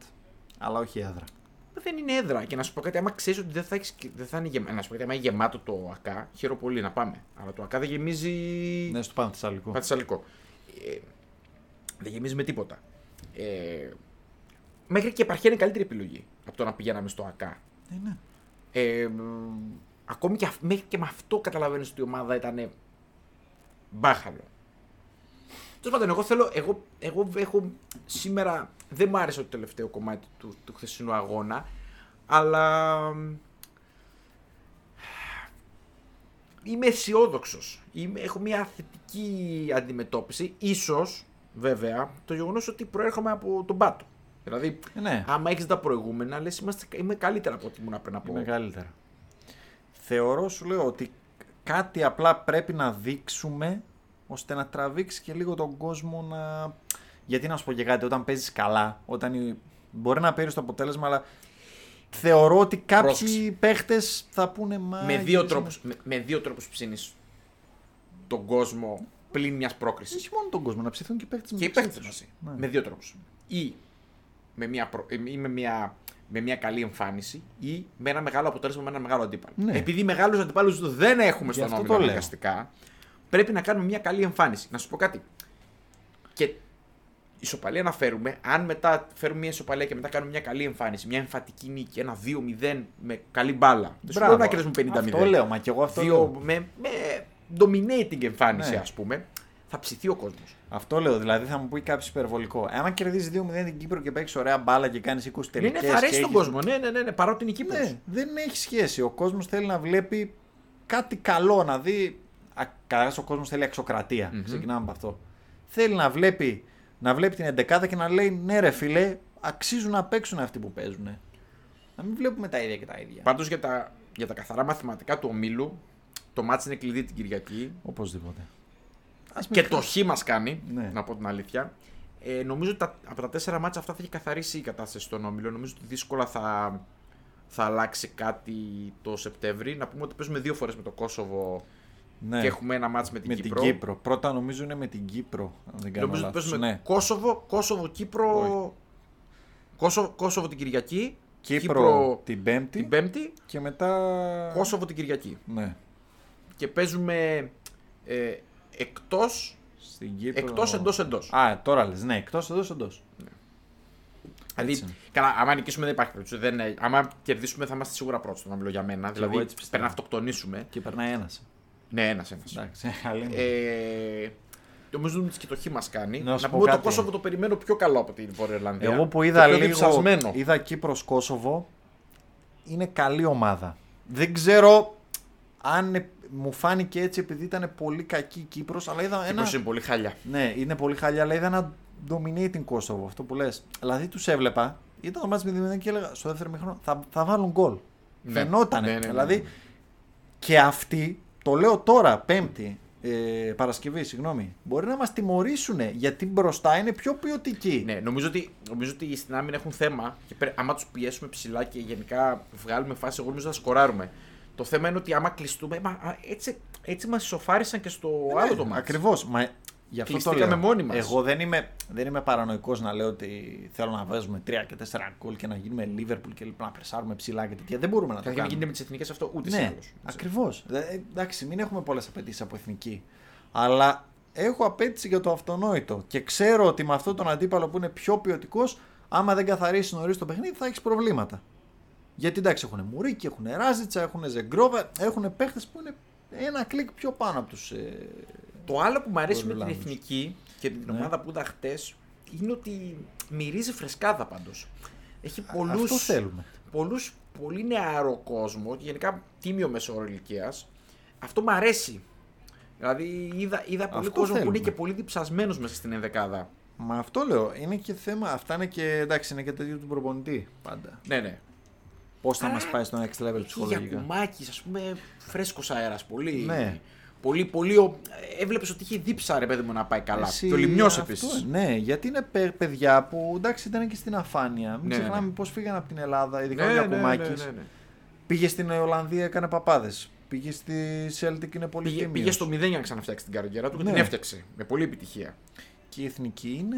αλλά όχι έδρα. Δεν είναι έδρα. Και να σου πω κάτι, άμα ξέρεις ότι δεν θα, έχεις, δεν θα είναι γεμάτο. Να σου πω κάτι, άμα είναι γεμάτο το ΑΚΑ, χαίρομαι πολύ να πάμε. Αλλά το ΑΚΑ δεν γεμίζει. Ναι, στο πάνω Θεσσαλικό. Πατσαλικό. Ε, δεν γεμίζει με τίποτα. Ε, μέχρι και η επαρχία είναι καλύτερη επιλογή από το να πηγαίναμε στο ΑΚΑ. Ναι, ναι. Ε, μ, ακόμη και, αυ- μέχρι και με αυτό καταλαβαίνεις ότι η ομάδα ήταν μπάχαλο. Τέλος πάντων, εγώ θέλω. Εγώ, εγώ έχω σήμερα. Δεν μου άρεσε το τελευταίο κομμάτι του, του χθεσινού αγώνα, αλλά. μ, Είμαι αισιόδοξος. Έχω μια θετική αντιμετώπιση. Ίσως, βέβαια, το γεγονός ότι προέρχομαι από τον πάτο. Δηλαδή, Ε, ναι. άμα έχεις τα προηγούμενα, λες είμαι καλύτερα από ό,τι ήμουν πριν από. Είμαι καλύτερα. Θεωρώ, σου λέω, ότι κάτι απλά πρέπει να δείξουμε ώστε να τραβήξει και λίγο τον κόσμο να... Γιατί να σου πω και κάτι, όταν παίζεις καλά, όταν η- μπορεί να παίρνει το αποτέλεσμα, αλλά θεωρώ ότι κάποιοι Πρόσεξε. παίχτες θα πούνε μα... με, δύο γιατί τρόπους, με, με δύο τρόπους ψήνεις τον κόσμο πλην μιας είναι- πρόκρισης. Όχι μόνο τον κόσμο, να ψηθούν και οι παίχτες Και οι μεταξύ παίκτες τους. μαζί. Ναι. Με δύο τρόπους. Ή με μια, προ... ε, ή με μια, με μια καλή εμφάνιση ή με ένα μεγάλο αποτέλεσμα με ένα μεγάλο αντίπαλο. Ναι. Επειδή μεγάλους αντιπάλους δεν έχουμε Γι' στον αυτό όμιλο το λέω. αναγκαστικά, πρέπει να κάνουμε μια καλή εμφάνιση. Να σου πω κάτι. Και ισοπαλία να φέρουμε, αν μετά φέρουμε μια ισοπαλία και μετά κάνουμε μια καλή εμφάνιση, μια εμφατική νίκη, ένα 2-0 με καλή μπάλα. Δεν σου λέω να κερδίσουμε 50-0. Αυτό λέω, μα και εγώ αυτό Δύο, λέω. με, με dominating εμφάνιση, Ναι. ας πούμε, θα ψηθεί ο κόσμος. Αυτό λέω, δηλαδή θα μου πει κάποιος υπερβολικό. Άμα κερδίζεις 2-0 την Κύπρο και παίξεις ωραία μπάλα και κάνεις 20 Ναι, τελικές. ναι, θα αρέσει τον κόσμο. Ναι, ναι, ναι, ναι παρότι είναι η Κύπρος. Ναι, δεν έχει σχέση. Ο κόσμος θέλει να βλέπει κάτι καλό, να δει. Καταρχά, ο κόσμος θέλει αξιοκρατία. Μμμ. Ξεκινάμε από αυτό. Θέλει να βλέπει, να βλέπει την 11 και να λέει ναι, ρε φιλέ, αξίζουν να παίξουν αυτοί που παίζουν. Να μην βλέπουμε τα ίδια και τα ίδια. Πάντως για τα, για τα καθαρά μαθηματικά του ομίλου, το μάτς είναι κλειδί την Κυριακή. Οπωσδήποτε. Ας Και μην το χ μας κάνει, Ναι. να πω την αλήθεια. Ε, νομίζω ότι τα, από τα τέσσερα μάτσα αυτά θα έχει καθαρίσει η κατάσταση στον όμιλο. Νομίζω ότι δύσκολα θα, θα αλλάξει κάτι το Σεπτέμβρη. Να πούμε ότι παίζουμε δύο φορές με το Κόσοβο Ναι. και έχουμε ένα μάτς με την με Κύπρο. την Κύπρο. Πρώτα νομίζω είναι με την Κύπρο. Αν δεν κάνω Νομίζω ότι λάθος. παίζουμε Ναι. Κόσοβο, Κόσοβο, Κύπρο. Όχι. Κόσοβο, Κόσοβο την Κυριακή. Κύπρο, την Πέμπτη την Πέμπτη. και μετά. Κόσοβο την Κυριακή. Ναι. Και παίζουμε ε, εκτός, Στην Κύπρο. εκτός εντός εντός. Α, τώρα λες. Ναι, εκτός εντός εντός. Δηλαδή, Έτσι είναι. καλά, άμα νικήσουμε δεν υπάρχει περίπτωση. Δεν, είναι- άμα κερδίσουμε θα είμαστε σίγουρα πρώτοι στον όμιλο για μένα. δηλαδή, έτσι πιστεύω. πρέπει να αυτοκτονήσουμε. Και περνάει ένας. Ναι, ένας ένας. Εντάξει, *laughs* αλήθεια. Ε, νομίζω ότι και το χ μας κάνει. Να Να, σου πω πούμε ότι το κάτι. Κόσοβο το περιμένω πιο καλό από την Βόρεια Ιρλανδία. Εγώ που Το είδα πιο λίγο. διψασμένο. Είδα Κύπρος Κόσοβο. Είναι καλή ομάδα. Δεν ξέρω αν ε- μου φάνηκε έτσι επειδή ήταν πολύ κακή η Κύπρος, αλλά είδα ένα. Κύπρος είναι πολύ χάλια. Ναι, είναι πολύ χαλιά, αλλά είδα ένα dominating Kosovo, αυτό που λες. Δηλαδή τους έβλεπα, ήταν το μάτι με 0 και έλεγα στο δεύτερο μήχρονο θα, θα βάλουν γκολ. Ναι. Φαινότανε. Ναι, ναι, ναι, δηλαδή ναι. και αυτοί, το λέω τώρα, Πέμπτη, ε, Παρασκευή, συγγνώμη, μπορεί να μας τιμωρήσουν γιατί μπροστά είναι πιο ποιοτικοί. Ναι, νομίζω ότι, νομίζω ότι στην άμυνα έχουν θέμα και πρέ, άμα τους πιέσουμε ψηλά και γενικά βγάλουμε φάση, εγώ νομίζω θα σκοράρουμε. Το θέμα είναι ότι άμα κλειστούμε, μα, α, έτσι, έτσι μας ισοφάρισαν και στο άλλο το μάτι. Ακριβώς. Μα γι' αυτό το Κλειστήκαμε λέω. μόνοι μας. Εγώ δεν είμαι, δεν είμαι παρανοϊκός να λέω ότι θέλω να βάζουμε 3 και 4 γκολ και να γίνουμε Liverpool και να πρεσάρουμε ψηλά και τέτοια. Δεν μπορούμε να το Καταρχήν δεν κάνουμε. γίνεται με τις εθνικές αυτό ούτε σε Ναι, άλλους. ακριβώς. Εντάξει, μην έχουμε πολλές απαιτήσεις από εθνική. Αλλά έχω απέτηση για το αυτονόητο. Και ξέρω ότι με αυτόν τον αντίπαλο που είναι πιο ποιοτικός, άμα δεν καθαρίσει νωρίς το παιχνίδι, θα έχεις προβλήματα. Γιατί εντάξει, έχουν Μουρίκη, έχουν Ράζιτσα, έχουν Ζεγκρόβα, έχουν παίχτες που είναι ένα κλικ πιο πάνω από τους. Ε... Το άλλο που μου αρέσει με την Ολλανδούς. εθνική και την Ναι. ομάδα που είδα χτες είναι ότι μυρίζει φρεσκάδα πάντως. Έχει πολλούς. Αυτό θέλουμε. Πολλούς, πολύ νεαρό κόσμο και γενικά τίμιο μεσόωρο ηλικίας. Αυτό μου αρέσει. Δηλαδή είδα, είδα πολύ Αυτό κόσμο που θέλουμε. είναι και πολύ διψασμένος μέσα στην ενδεκάδα. Μα αυτό λέω. Είναι και θέμα. Αυτά είναι και εντάξει, είναι και τέτοιο του προπονητή πάντα. Ναι, ναι. Πώς θα μας πάει στο next level Και για ψυχολογικά. κουμάκι, ας πούμε, φρέσκος αέρας. Πολύ. Ναι. Πολύ, πολύ. ο- Έβλεπες ότι είχε δίψα ρε παιδί μου να πάει καλά. Εσύ, Και ο Λιμιό αυτό, επίση. Ναι, γιατί είναι παι- παιδιά που εντάξει ήταν και στην αφάνεια. Μην Ναι, ναι, ξεχνάμε ναι. πώς φύγαν από την Ελλάδα, ειδικά ο Ναι, ναι, ναι, Γιακουμάκης. ναι, ναι. Πήγε στην Ολλανδία, έκανε παπάδες. Πήγε στη Celtic, είναι πολύ Πήγε, τίμιος. πήγε στο 0 για να ξαναφτιάξει την καριέρα του και Ναι. την έφτιαξε. Με πολλή επιτυχία. Και η εθνική είναι,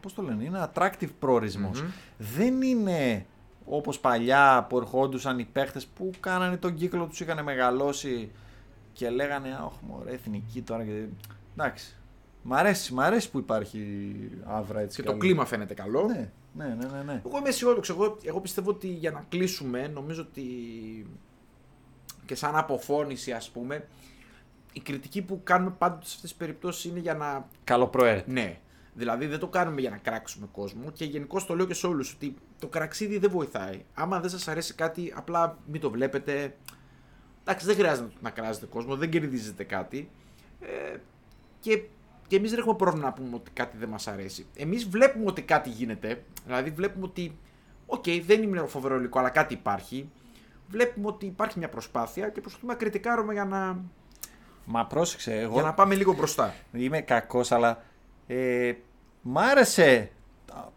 πώς το λένε, είναι attractive προορισμός. Μμμ. Δεν είναι όπως παλιά που ερχόντουσαν οι παίχτες που κάνανε τον κύκλο τους, είχαν μεγαλώσει και λέγανε «Αχ, μωρέ, εθνική τώρα». Και... Εντάξει, μ' αρέσει, μ' αρέσει που υπάρχει άβρα έτσι Και κι το αλλιώς. κλίμα φαίνεται καλό. Ναι, ναι, ναι, ναι. ναι. Εγώ είμαι αισιόδοξο. Εγώ, εγώ πιστεύω ότι για να κλείσουμε, νομίζω ότι και σαν αποφώνηση, ας πούμε, η κριτική που κάνουμε πάντοτε σε αυτές τις περιπτώσεις είναι για να. Καλοπροαίρετη. Ναι. Δηλαδή δεν το κάνουμε για να κράξουμε κόσμο και γενικώ το λέω και σε όλους ότι το κραξίδι δεν βοηθάει. Άμα δεν σας αρέσει κάτι, απλά μην το βλέπετε. Εντάξει, δεν χρειάζεται να κράζετε κόσμος, δεν κερδίζετε κάτι. Ε, και, και εμείς δεν έχουμε πρόβλημα να πούμε ότι κάτι δεν μας αρέσει. Εμείς βλέπουμε ότι κάτι γίνεται. Δηλαδή, βλέπουμε ότι, οκ, δεν είναι φοβερό υλικό, αλλά κάτι υπάρχει. Βλέπουμε ότι υπάρχει μια προσπάθεια και προσπαθούμε να κριτικάρουμε για να, Μα πρόσεξε, εγώ για να πάμε λίγο μπροστά. είμαι κακός, αλλά ε, μ' άρεσε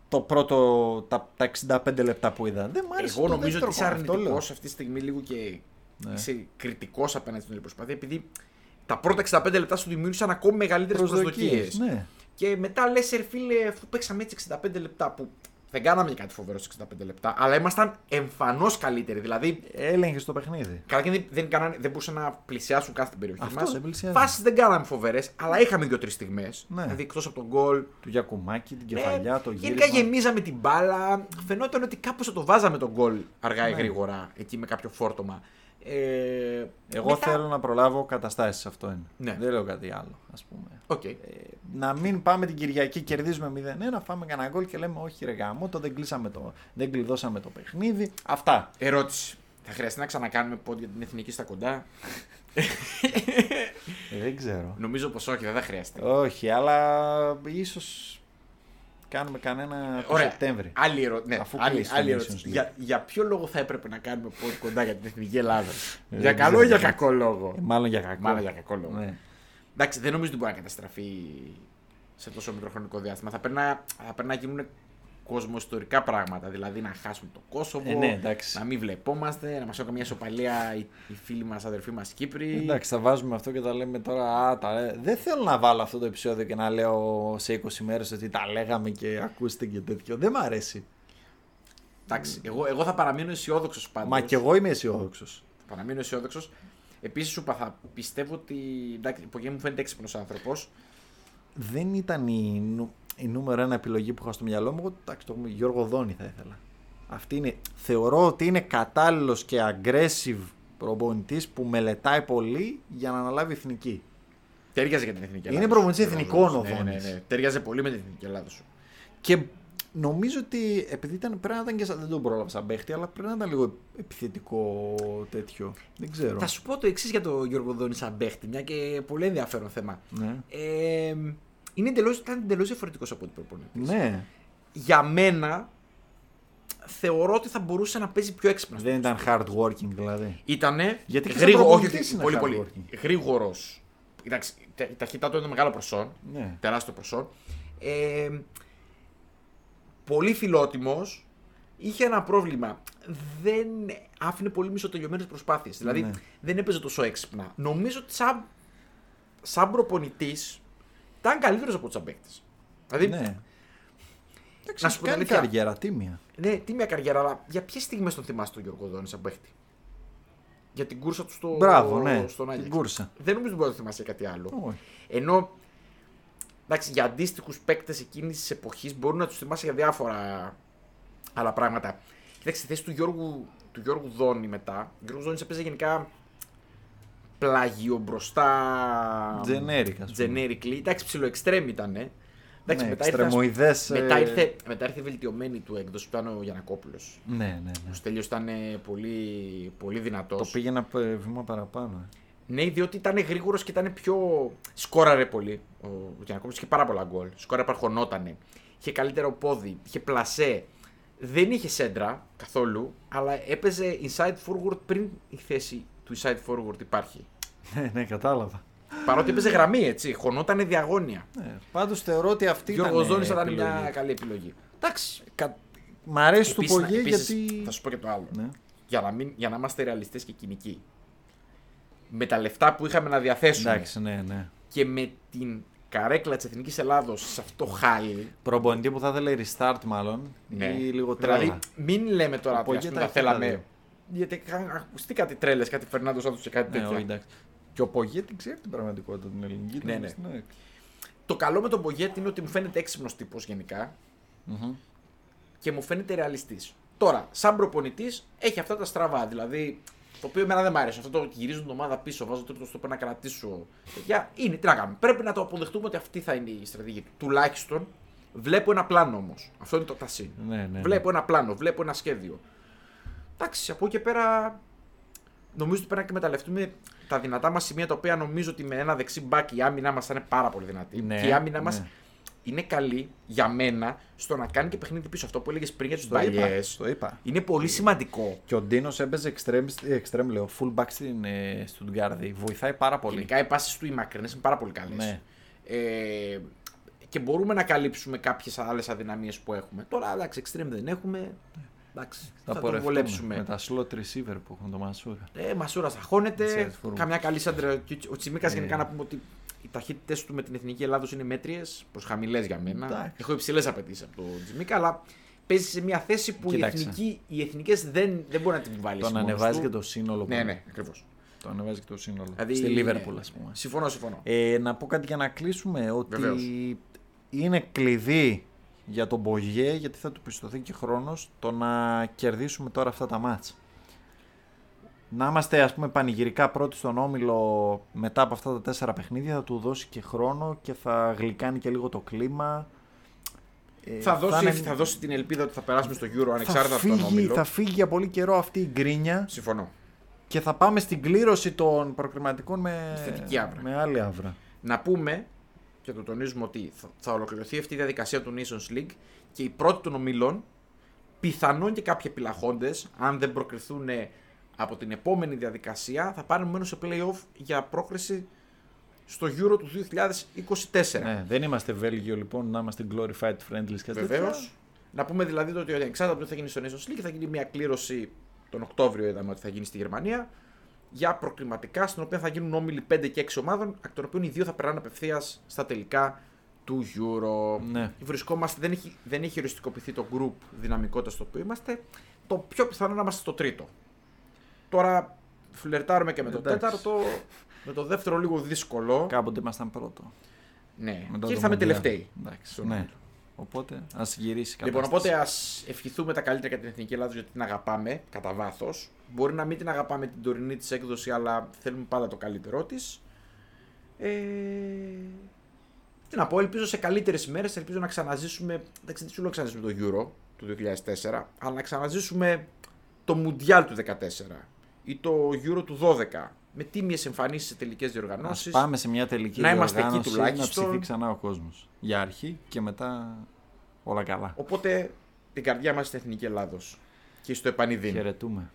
το πρώτο, τα, τα 65 λεπτά που είδα. Δεν μ' άρεσε Εγώ το νομίζω ότι δεύτερο είσαι κομμάτι, αυτό λέω. αρνητικό αυτή τη στιγμή λίγο και Ναι. είσαι κριτικός απέναντι στην όλη προσπάθεια, επειδή τα πρώτα 65 λεπτά σου δημιούργησαν ακόμη μεγαλύτερες προσδοκίες. Προσδοκίες, ναι. Και μετά λες, ρε φίλε, αφού παίξαμε έτσι 65 λεπτά που δεν κάναμε και κάτι φοβερό σε 65 λεπτά, αλλά ήμασταν εμφανώς καλύτεροι. Δηλαδή, Έλεγχε το παιχνίδι. καταρχήν δεν, δεν, κάνανε, δεν μπορούσαν να πλησιάσουν κάθε την περιοχή Αυτό, μας. δεν πλησιάζουν. Φάσεις δεν κάναμε φοβερές, αλλά είχαμε δύο-τρεις στιγμές. Ναι. Δηλαδή, εκτός από το γκολ. Του Γιακουμάκη, την Ναι, κεφαλιά, το γύρισμα. Γενικά γεμίζαμε την μπάλα. Φαινόταν ότι κάπως θα το βάζαμε το γκολ αργά ή Ναι. γρήγορα εκεί με κάποιο φόρτωμα. Ε, Εγώ μετά- θέλω να προλάβω καταστάσεις, αυτό είναι. Ναι. Δεν λέω κάτι άλλο, ας πούμε. Οκ. Ε, να μην πάμε την Κυριακή, κερδίζουμε 0-1, φάμε κανένα γκολ και λέμε Όχι, ρε γάμο, το δεν, κλείσαμε το, δεν κλειδώσαμε το παιχνίδι. Αυτά. Ερώτηση. Θα χρειαστεί να ξανακάνουμε πόντ για την εθνική στα κοντά; Ε, δεν ξέρω. Νομίζω πως όχι, δεν θα χρειαστεί. Όχι, αλλά ίσως κάνουμε κανένα το Σεπτέμβρη. Άλλη, ερω... ναι, Αφού άλλη, κλείσει το άλλη Nations ερώτηση. League. Για, για ποιο λόγο θα έπρεπε να κάνουμε πόντ κοντά για την εθνική Ελλάδα; Ε, για δεν καλό ξέρω. ή για κακό λόγο; Ε, μάλλον για κακό. Μάλλον για κακό λόγο. Ναι. Εντάξει, δεν νομίζω ότι μπορεί να καταστραφεί σε τόσο μικροχρονικό διάστημα. Θα πρέπει να, θα πρέπει να γίνουν κοσμοϊστορικά πράγματα. Δηλαδή να χάσουμε το Κόσοβο, Ε, ναι, εντάξει. να μην βλεπόμαστε, να μας έχουν μια ισοπαλία οι, οι φίλοι μας, αδερφοί μας Κύπροι. Εντάξει, θα βάζουμε αυτό και τα λέμε τώρα. Α, τα λέ- Δεν θέλω να βάλω αυτό το επεισόδιο και να λέω σε 20 μέρες ότι τα λέγαμε και ακούστε και τέτοιο. Δεν μ' αρέσει. Εντάξει, εγώ, εγώ θα παραμείνω αισιόδοξος πάντως. Μα κι εγώ είμαι αισιόδοξος. Θα παραμείνω αισιόδοξος. Επίσης, σου είπα, θα πιστεύω ότι. Εντάξει, η μου φαίνεται έξυπνος άνθρωπος. Δεν ήταν η, νου- η νούμερο ένα επιλογή που είχα στο μυαλό μου. Εγώ, εντάξει, το Γιώργο Δόνη θα ήθελα. Αυτή είναι, θεωρώ ότι είναι κατάλληλος και aggressive προπονητής που μελετάει πολύ για να αναλάβει εθνική. Τέριαζε για την εθνική Είναι Ελλάδα. προπονητής σου. εθνικών ο Ναι, ναι, Δόνης. ναι. Τέριαζε πολύ με την εθνική Ελλάδα σου. Και νομίζω ότι επειδή ήταν, πρέπει να ήταν και σαν, δεν τον πρόλαβα σαν παίχτη, αλλά πρέπει να ήταν λίγο επιθετικό τέτοιο. Δεν ξέρω. Θα σου πω το εξής για τον Γιώργο Δόνη σαν παίχτη, μια και πολύ ενδιαφέρον θέμα. Ναι. Ε, είναι εντελώς, ήταν εντελώς διαφορετικός από την προπονητής. Ναι. Για μένα, θεωρώ ότι θα μπορούσε να παίζει πιο έξυπνα. Δεν ήταν hard working δηλαδή. Ήτανε Γιατί και σαν γρήγορο, όχι, προπονητής όχι, είναι πολύ, hard πολύ. working. Γρήγορος. Εντάξει, τε- η ταχύτητά του είναι μεγάλο προσόν. Ναι. Τεράστιο προσόν. Ε, πολύ φιλότιμος. Είχε ένα πρόβλημα. Δεν άφηνε πολύ μισοτελειωμένες προσπάθειες. Δηλαδή Ναι. δεν έπαιζε τόσο έξυπνα. Νομίζω ότι σαν, σαν προπονητής ήταν καλύτερος από τους αμπέκτε. Δηλαδή, Ναι. να σου πω την κάνει αλήθεια. καριέρα, τίμια. ναι, τι μια καριέρα, αλλά για ποιες στιγμές τον θυμάσαι τον Γιώργο Δόνης σαν παίχτη. Για την κούρσα του στο, Μπράβο, ναι. στον Την Άγιαξ. κούρσα. Δεν νομίζω ότι μπορεί να το θυμάσαι για κάτι άλλο. Όχι. Ενώ εντάξει, για αντίστοιχους παίκτες εκείνης της εποχής μπορούν να τους θυμάσαι για διάφορα άλλα πράγματα. Κοίταξε, στη θέση του Γιώργου, του Γιώργου Δόνη μετά. Ο Γιώργος Δόνης έπαιζε γενικά πλάγιο μπροστά. Generic, ας πούμε. Generically. Εντάξει, ψηλό εξτρέμ ήταν. Ε. Εντάξει, Ναι, μετά, ήρθε, εξτρεμοειδές, ε, μετά, ήρθε, μετά ήρθε βελτιωμένη του έκδοση που ήταν ο Γιανακόπουλος. Ναι, ναι, ναι. Ο Στέλιος ήταν ε, πολύ, πολύ δυνατός. Το πήγε ένα ε, βήμα παραπάνω. ε. Ναι, διότι ήταν γρήγορος και ήταν πιο. Σκόραρε πολύ. Ο Γιανακόπουλος είχε πάρα πολλά γκολ. Σκόραρε παρχονότανε. Είχε καλύτερο πόδι. Είχε πλασέ. Δεν είχε σέντρα καθόλου, αλλά έπαιζε inside forward πριν η θέση του inside forward υπάρχει. *laughs* Ναι, ναι, κατάλαβα. Παρότι έπαιζε γραμμή, έτσι. Χωνότανε διαγώνια. Ναι. Πάντως θεωρώ ότι αυτή Γιώργος ήταν. Δόνη θα ήταν επιλογή. μια καλή επιλογή. Εντάξει. Κα... Μ' αρέσει του Επίσης, να- Πογέ επίσης, γιατί. Θα σου πω και το άλλο. Ναι. Για, να μην, για να είμαστε ρεαλιστές και κοινικοί. Με τα λεφτά που είχαμε να διαθέσουμε Εντάξει, ναι, ναι. και με την καρέκλα της Εθνικής Ελλάδος σε αυτό το χάλι. Προπονητή που θα ήθελε restart μάλλον. Ναι. Ή λίγο τρέλα. Δηλαδή, μην λέμε τώρα Ο ότι ας Πογέ πούμε, τα θα έχει τα θέλαμε. Δύο. Γιατί είχαν ακουστεί κάτι τρέλες, κάτι Φερνάντος Σάντο και κάτι Ναι, τέτοια. όχι, εντάξει. Και ο Πογέ την ξέρει την πραγματικότητα την ελληνική. Ναι, ήταν ναι. στην ΑΕΚ. Το καλό με τον Μπογκέτ είναι ότι μου φαίνεται έξυπνος τύπος γενικά Μμμ. και μου φαίνεται ρεαλιστής. Τώρα, σαν προπονητής, έχει αυτά τα στραβά. Δηλαδή, το οποίο εμένα δεν μ' άρεσε. Αυτό το ότι γυρίζουν την ομάδα πίσω, βάζω τρίτο στο να κρατήσω. Παιδιά, είναι, τι να κάνουμε. Πρέπει να το αποδεχτούμε ότι αυτή θα είναι η στρατηγική του. Τουλάχιστον βλέπω ένα πλάνο όμως. Αυτό είναι το τασί. Ναι, ναι, ναι. Βλέπω ένα πλάνο, βλέπω ένα σχέδιο. Εντάξει, από εκεί και πέρα νομίζω ότι πρέπει να εκμεταλλευτούμε τα δυνατά μας σημεία τα οποία νομίζω ότι με ένα δεξί μπακ η άμυνά μας θα είναι πάρα πολύ δυνατή. Ναι, και η άμυνά μας ναι. είναι καλή για μένα στο να κάνει και παιχνίδι πίσω. Αυτό που έλεγες πριν για τους Το είπα, παλιέ. το είπα. Είναι πολύ σημαντικό. Και ο Ντίνος έπαιζε extreme, extreme λέω, full back στην ε, Stuttgart. Βοηθάει πάρα πολύ. Γενικά οι πάσει του οι μακρινές είναι πάρα πολύ καλές. Ναι. Ε, και μπορούμε να καλύψουμε κάποιες άλλες αδυναμίες που έχουμε. Τώρα εντάξει, extreme δεν έχουμε. Εντάξει, θα, το πορευτούμε βολέψουμε. Με τα slot receiver που έχουν το Μασούρα. Ε, Μασούρα θα χώνεται. Inside forward. Καμιά καλή σάντρα. Και Ο Τσιμίκας Ε. γενικά να πούμε ότι οι ταχύτητε του με την εθνική Ελλάδος είναι μέτριες, προ χαμηλές για μένα. Εντάξει. Έχω υψηλές απαιτήσεις από τον Τσιμίκα, αλλά παίζει σε μια θέση που οι, Κοίταξε. εθνικοί, οι εθνικές δεν, δεν μπορεί να την βάλεις. Τον ανεβάζει και το σύνολο. Ναι, πολύ. ναι, ακριβώς. Το ανεβάζει και το σύνολο. Δηλαδή, Στη Liverpool, ας πούμε. Συμφωνώ, συμφωνώ. Ε, να πω κάτι για να κλείσουμε. Ότι Βεβαίως. είναι κλειδί για τον Μπογιέ, γιατί θα του πιστωθεί και χρόνος, το να κερδίσουμε τώρα αυτά τα μάτς. Να είμαστε ας πούμε πανηγυρικά πρώτοι στον Όμιλο μετά από αυτά τα τέσσερα παιχνίδια θα του δώσει και χρόνο και θα γλυκάνει και λίγο το κλίμα. Ε, θα, δώσει, είναι- θα δώσει την ελπίδα ότι θα περάσουμε στο Euro θα ανεξάρτητα από τον φύγει, Όμιλο. θα φύγει για πολύ καιρό αυτή η γκρίνια Συμφωνώ. και θα πάμε στην κλήρωση των προκριματικών με, Θετική άβρα. με άλλη άβρα. Να πούμε και το τονίζουμε ότι θα, θα ολοκληρωθεί αυτή η διαδικασία του Nations League και οι πρώτοι των ομιλών, πιθανόν και κάποιοι επιλαχόντες, αν δεν προκριθούν από την επόμενη διαδικασία, θα πάρουν μένω σε playoff για πρόκριση στο Euro του 2024. Ναι, δεν είμαστε Βέλγιο λοιπόν να είμαστε glorified friendlies και Βεβαίως. τέτοια. Να πούμε δηλαδή ότι εξάρτητα από το τι θα γίνει στο Nations League θα γίνει μια κλήρωση τον Οκτώβριο, είδαμε ότι θα γίνει στη Γερμανία, για προκριματικά, στην οποία θα γίνουν όμιλοι 5 και 6 ομάδων, εκ των οποίων οι δύο θα περνάνε απευθείας στα τελικά του Euro. Ναι. Βρισκόμαστε, δεν έχει, δεν έχει οριστικοποιηθεί το group δυναμικότητας στο οποίο είμαστε. Το πιο πιθανό να είμαστε στο τρίτο. Τώρα φλερτάρουμε και με το Εντάξει. τέταρτο. Με το δεύτερο λίγο δύσκολο. Κάποτε ήμασταν πρώτο. Ναι, Μετά και το ήρθαμε Mondial. τελευταίοι. Εντάξει, στον ναι. όμιλο. Οπότε ας γυρίσει η Λοιπόν, κατάσταση. οπότε ας ευχηθούμε τα καλύτερα για την Εθνική Ελλάδα γιατί την αγαπάμε κατά βάθος. Μπορεί να μην την αγαπάμε την τωρινή της έκδοση, αλλά θέλουμε πάντα το καλύτερό της. Ε... Τι να πω, ελπίζω σε καλύτερες ημέρε, ελπίζω να ξαναζήσουμε. Δεν ξέρω τι σου λέω να ξαναζήσουμε το Euro του 2004, αλλά να ξαναζήσουμε το Mundial του 2014 ή το Euro του 12 με τίμιες εμφανίσεις σε τελικές Ας διοργανώσει. πάμε σε μια τελική να είμαστε εκεί διοργάνωση, τουλάχιστον. να ψηθεί ξανά ο κόσμος. Για αρχή και μετά όλα καλά. Οπότε την καρδιά μας στην Εθνική Ελλάδος και στο επανειδήν. Χαιρετούμε.